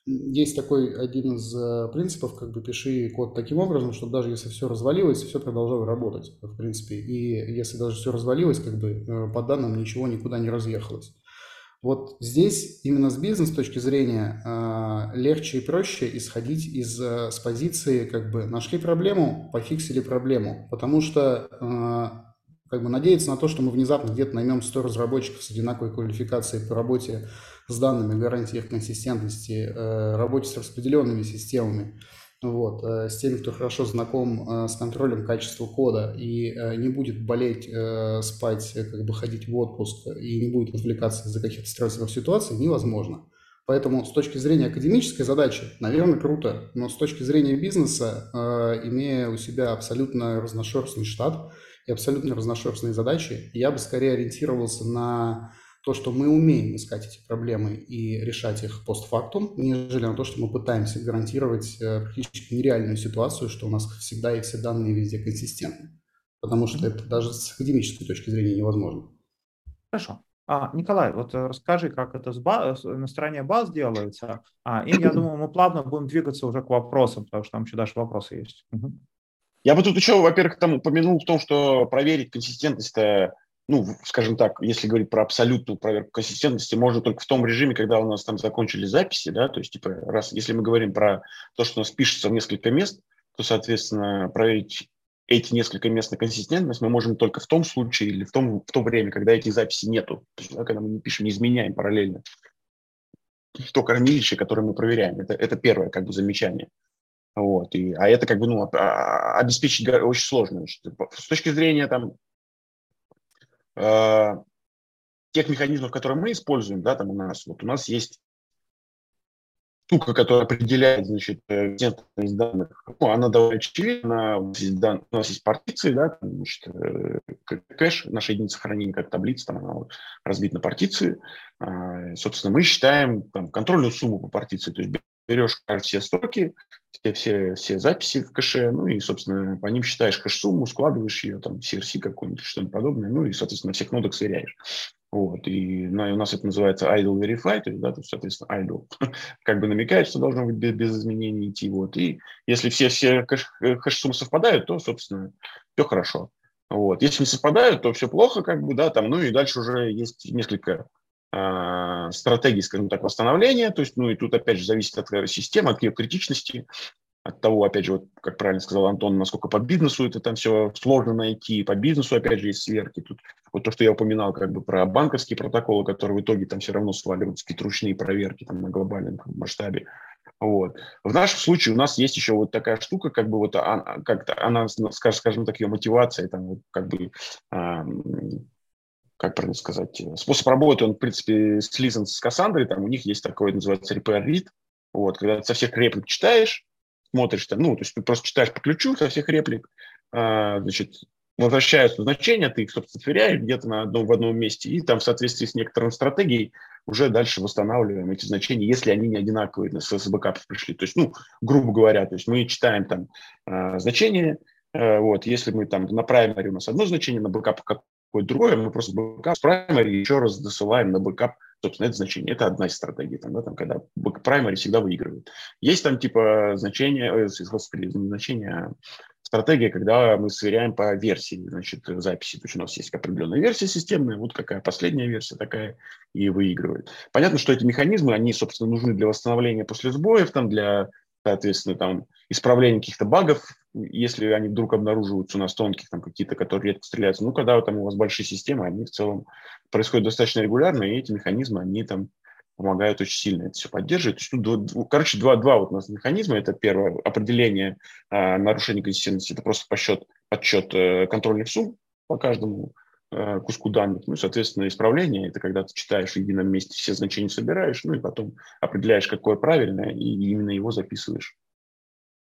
есть такой один из э, принципов, как бы пиши код таким образом, чтобы даже если все развалилось, все продолжало работать, в принципе. И если даже все развалилось, как бы э, по данным ничего никуда не разъехалось. Вот здесь именно с бизнес точки зрения э, легче и проще исходить из с позиции как бы нашли проблему, пофиксили проблему, потому что Как бы надеяться на то, что мы внезапно где-то наймем 100 разработчиков с одинаковой квалификацией по работе с данными, гарантии их консистентности, э, работе с распределенными системами, вот, э, с теми, кто хорошо знаком э, с контролем качества кода и не будет болеть, спать, как бы ходить в отпуск и не будет отвлекаться из-за каких-то стрессовых ситуаций, невозможно. Поэтому с точки зрения академической задачи, наверное, круто, но с точки зрения бизнеса, имея у себя абсолютно разношерстный штат и абсолютно разношерстные задачи, я бы скорее ориентировался на то, что мы умеем искать эти проблемы и решать их постфактум, нежели на то, что мы пытаемся гарантировать э, практически нереальную ситуацию, что у нас всегда и все данные везде консистентны. Потому что это даже с академической точки зрения невозможно. Хорошо. А, Николай, вот э, расскажи, как это с баз, на стороне баз делается. А, и я думаю, мы плавно будем двигаться уже к вопросам, потому что там еще даже вопросы есть. Угу. Я бы тут еще, во-первых, там упомянул в том, что проверить консистентность ну, скажем так, если говорить про абсолютную проверку консистентности, можно только в том режиме, когда у нас там закончились записи, да, то есть, типа, раз, если мы говорим про то, что у нас пишется в несколько мест, то, соответственно, проверить эти несколько мест на консистентность мы можем только в том случае или в, том, в то время, когда этих записей нету, то есть, да, когда мы не пишем, не изменяем параллельно то хранилище, которое мы проверяем. Это, это первое как бы замечание. Вот, и, а это как бы ну, а, обеспечить очень сложно. С точки зрения там, Э, тех механизмов, которые мы используем, да, там у нас, вот у нас есть штука, которая определяет, значит, контентность данных, ну, она довольно очевидна, у нас есть, дан, у нас есть партиции, да, значит, э, кэш, наша единица хранения как таблица, там она вот разбита на партиции, а, собственно, мы считаем там, контрольную сумму по партиции, то есть берешь все строки, все, все, все записи в кэше, ну и, собственно, по ним считаешь кэш-сумму, складываешь ее, там, CRC какой-нибудь, что-нибудь подобное, ну и, соответственно, на всех нодах сверяешь. Вот, и ну, у нас это называется idle verify, то есть, да, то есть, соответственно, idle как бы намекает, что должно быть без, без изменений идти, вот, и если все, все кэш, кэш-суммы совпадают, то, собственно, все хорошо. Вот. Если не совпадают, то все плохо, как бы, да, там, ну и дальше уже есть несколько э, стратегий, скажем так, восстановления, то есть, ну и тут опять же зависит от системы, от ее критичности, от того, опять же, вот, как правильно сказал Антон, насколько по бизнесу это там все сложно найти, по бизнесу, опять же, есть сверки. Тут вот то, что я упоминал, как бы про банковские протоколы, которые в итоге там все равно сваливаются, какие-то ручные проверки там на глобальном масштабе. Вот. В нашем случае у нас есть еще вот такая штука, как бы вот а, как-то она, скажем так, ее мотивация, там, вот, как бы как правильно сказать, способ работы, он, в принципе, слизан с Кассандрой, там у них есть такой, называется repair read, вот, когда ты со всех реплик читаешь, смотришь там, ну, то есть ты просто читаешь по ключу со всех реплик, а, значит, возвращаются значения, ты их, собственно, сверяешь где-то на одном, в одном месте, и там в соответствии с некоторой стратегией уже дальше восстанавливаем эти значения, если они не одинаковые, с, с бэкапов пришли. То есть, ну, грубо говоря, то есть мы читаем там э, значение, э, вот, если мы там на primary у нас одно значение, на бэкап какое-то другое, мы просто бэкап с primary еще раз досылаем на бэкап собственно, это значение. Это одна из стратегий, там, да, там, когда primary всегда выигрывает. Есть там типа значение, э, господи, значение, а стратегия, когда мы сверяем по версии, значит, записи. То есть у нас есть определенная версия системная, вот какая последняя версия такая и выигрывает. Понятно, что эти механизмы, они, собственно, нужны для восстановления после сбоев, там, для, соответственно, там, исправления каких-то багов, если они вдруг обнаруживаются у нас тонких, там какие-то, которые редко стреляются, ну, когда там у вас большие системы, они в целом происходят достаточно регулярно, и эти механизмы, они там помогают очень сильно это все поддерживать. То есть, ну, короче, два, два вот у нас механизма. Это первое, определение э, нарушения консистентности, это просто подсчет, подсчет э, контрольных сумм по каждому куску данных. Ну соответственно, исправление – это когда ты читаешь в едином месте все значения собираешь, ну и потом определяешь, какое правильное, и именно его записываешь.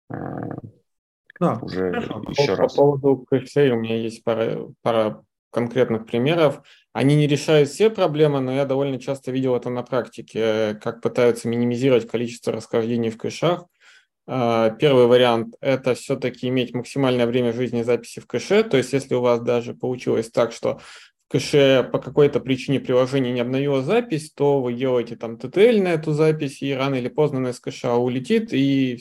Да, уже хорошо. еще по, раз. По поводу кэшей у меня есть пара, пара конкретных примеров. Они не решают все проблемы, но я довольно часто видел это на практике, как пытаются минимизировать количество расхождений в кэшах. А, первый вариант – это все-таки иметь максимальное время жизни записи в кэше. То есть если у вас даже получилось так, что в кэше по какой-то причине приложение не обновило запись, то вы делаете там TTL на эту запись, и рано или поздно она из кэша улетит, и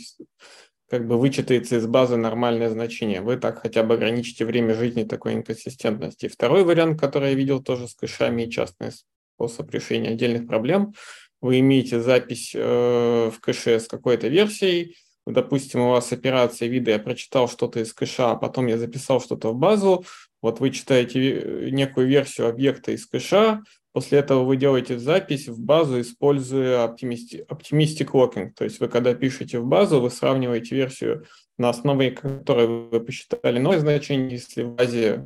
как бы вычитается из базы нормальное значение. Вы так хотя бы ограничите время жизни такой инконсистентности. Второй вариант, который я видел тоже с кэшами и частный способ решения отдельных проблем. Вы имеете запись э, в кэше с какой-то версией, допустим, у вас операция вида, я прочитал что-то из кэша, а потом я записал что-то в базу, Вот вы читаете некую версию объекта из кэша, после этого вы делаете запись в базу, используя Optimistic, Optimistic Locking. То есть вы когда пишете в базу, вы сравниваете версию, на основе которой вы посчитали новое значение. Если в базе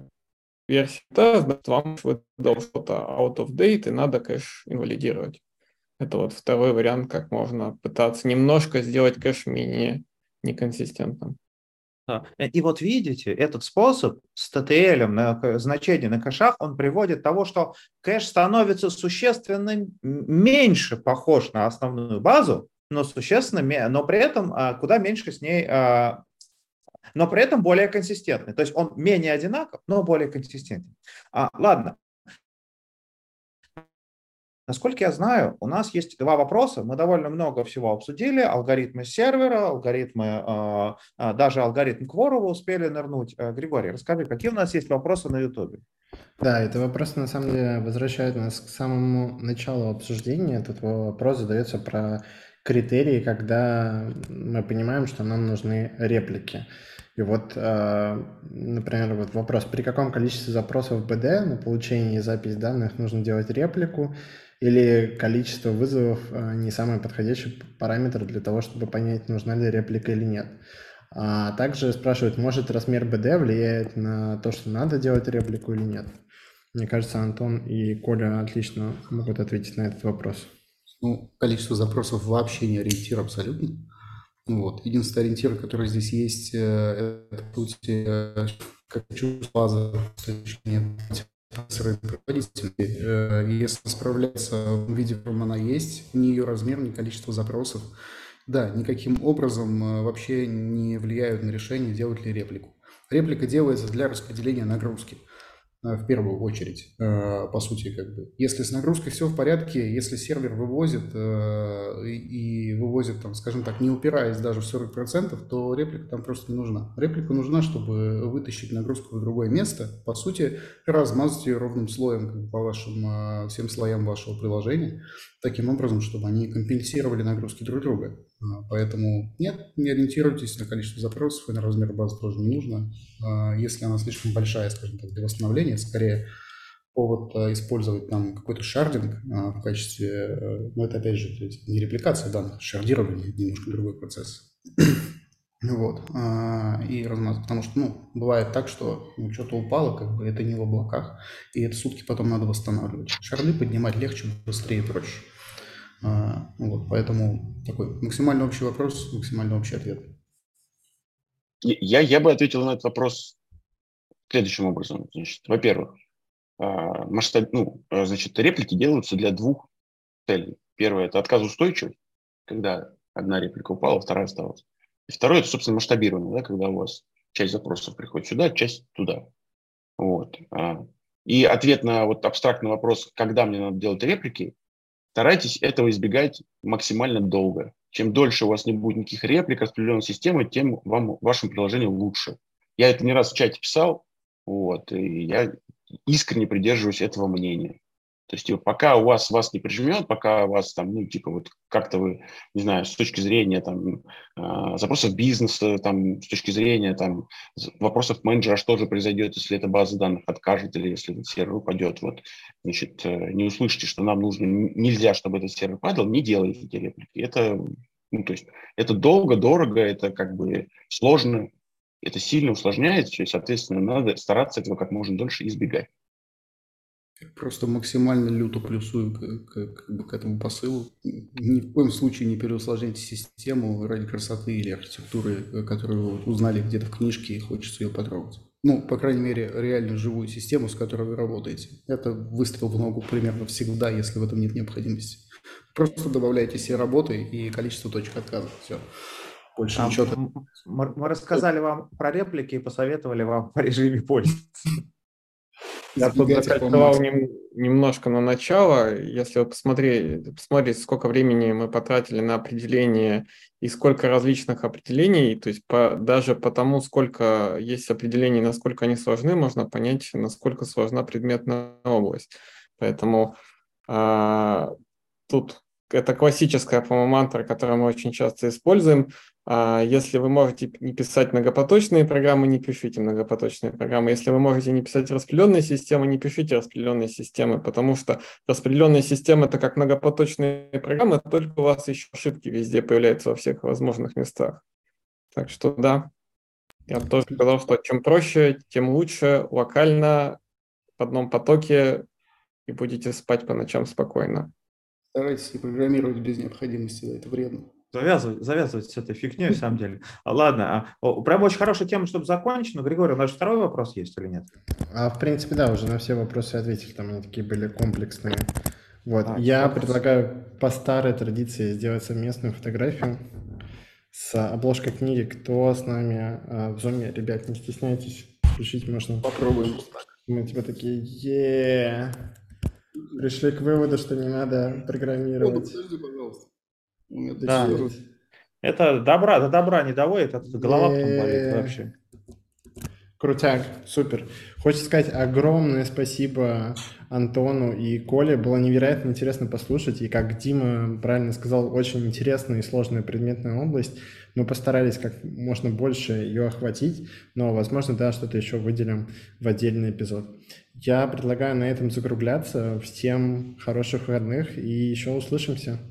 версии да, значит, вам выдал что-то out of date, и надо кэш инвалидировать. Это вот второй вариант, как можно пытаться немножко сделать кэш менее неконсистентным. Э, и вот видите, этот способ с TTL на значение на кэшах, он приводит к тому, что кэш становится существенно меньше похож на основную базу, но существенно, но при этом а, куда меньше с ней, а, но при этом более консистентный. То есть он менее одинаков, но более консистентный. А, ладно, Насколько я знаю, у нас есть два вопроса. Мы довольно много всего обсудили. Алгоритмы сервера, алгоритмы, а, а, даже алгоритм Кворова успели нырнуть. Э, Григорий, расскажи, какие у нас есть вопросы на YouTube? Да, это вопрос на самом деле возвращает нас к самому началу обсуждения. Этот вопрос задается про критерии, когда мы понимаем, что нам нужны реплики. И вот, а, например, вот вопрос, при каком количестве запросов BD на получение и запись данных нужно делать реплику, или количество вызовов э, не самый подходящий параметр для того, чтобы понять, нужна ли реплика или нет. А также спрашивают, может размер BD влияет на то, что надо делать реплику или нет. Мне кажется, Антон и Коля отлично могут ответить на этот вопрос. Ну, количество запросов вообще не ориентир абсолютно. Вот. Единственный ориентир, который здесь есть, э, это, по э, как чувство базы производителей. Э, если справляется в виде, в она есть, ни ее размер, ни количество запросов, да, никаким образом э, вообще не влияют на решение, делать ли реплику. Реплика делается для распределения нагрузки. Э, в первую очередь, э, по сути, как бы. Если с нагрузкой все в порядке, если сервер вывозит э, и вывозит, там, скажем так, не упираясь даже в 40%, то реплика там просто не нужна. Реплика нужна, чтобы вытащить нагрузку в другое место, по сути, размазать ее ровным слоем как бы, по вашим, всем слоям вашего приложения, таким образом, чтобы они компенсировали нагрузки друг друга. А, поэтому нет, не ориентируйтесь на количество запросов и на размер базы тоже не нужно. А, если она слишком большая, скажем так, для восстановления, скорее повод а, использовать там какой-то шардинг в качестве, э, ну это опять же не репликация данных, шардирование, немножко другой процесс. Вот. И размазать. Потому что, ну, бывает так, что ну, что-то упало, как бы это не в облаках, и это сутки потом надо восстанавливать. Шарды поднимать легче, быстрее и проще. А, вот, поэтому такой максимально общий вопрос, максимально общий ответ. Я, я бы ответил на этот вопрос следующим образом. Значит, во-первых, а, масштаб, ну, а, значит, реплики делаются для двух целей. Первое – это отказоустойчивость, когда одна реплика упала, вторая осталась. И второе – это, собственно, масштабирование, да, когда у вас часть запросов приходит сюда, часть туда. Вот. И ответ на вот абстрактный вопрос, когда мне надо делать реплики, Старайтесь этого избегать максимально долго. Чем дольше у вас не будет никаких реплик распределенной системы, тем вам, вашему приложению лучше. Я это не раз в чате писал, вот, и я искренне придерживаюсь этого мнения. То есть типа, пока у вас вас не прижмет, пока у вас там, ну, типа, вот как-то вы, не знаю, с точки зрения там э, запросов бизнеса, там, с точки зрения там вопросов менеджера, что же произойдет, если эта база данных откажет или если этот сервер упадет, вот, значит, э, не услышите, что нам нужно, нельзя, чтобы этот сервер падал, не делайте эти реплики. Это, ну, то есть, это долго, дорого, это как бы сложно, это сильно усложняет все, и, соответственно, надо стараться этого как можно дольше избегать. Просто максимально люто плюсую к, к, к, к этому посылу. Ни в коем случае не переусложняйте систему ради красоты или архитектуры, э, которую вы узнали где-то в книжке и хочется ее потрогать. Ну, по крайней мере, реально живую систему, с которой вы работаете. Это выстрел в ногу примерно всегда, если в этом нет необходимости. Просто добавляйте все работы и количество точек отказа. Все. Больше а, ничего. Мы, мы рассказали вам про реплики и посоветовали вам по режиме пользоваться. Я тут закольцевал нем, немножко на начало. Если вот посмотреть, посмотреть, сколько времени мы потратили на определение и сколько различных определений, то есть по, даже по тому, сколько есть определений, насколько они сложны, можно понять, насколько сложна предметная область. Поэтому а, тут это классическая, по-моему, мантра, которую мы очень часто используем. А если вы можете не писать многопоточные программы, не пишите многопоточные программы. Если вы можете не писать распределенные системы, не пишите распределенные системы, потому что распределенные системы это как многопоточные программы, только у вас еще ошибки везде появляются во всех возможных местах. Так что да, я тоже сказал, что чем проще, тем лучше, локально, в одном потоке, и будете спать по ночам спокойно. Старайтесь не программировать без необходимости, да, это вредно. Завязывать, завязывать с этой фигней, на самом деле. А, ладно, а, прям очень хорошая тема, чтобы закончить, но, Григорий, у нас же второй вопрос есть или нет? А, в принципе, да, уже на все вопросы ответили, там они такие были комплексные. Вот, а, я вопрос. предлагаю по старой традиции сделать совместную фотографию с обложкой книги. Кто с нами а, в зуме? Ребят, не стесняйтесь, включить можно. Попробуем. Мы типа такие, е пришли к выводу, что не надо программировать. Подожди, пожалуйста. Да. Это добра, до добра не доводит, а голова потом болит вообще. Крутяк, супер. Хочется сказать огромное спасибо Антону и Коле. Было невероятно интересно послушать. И как Дима правильно сказал, очень интересная и сложная предметная область. Мы постарались как можно больше ее охватить, но, возможно, да, что-то еще выделим в отдельный эпизод. Я предлагаю на этом закругляться. Всем хороших выходных и еще услышимся.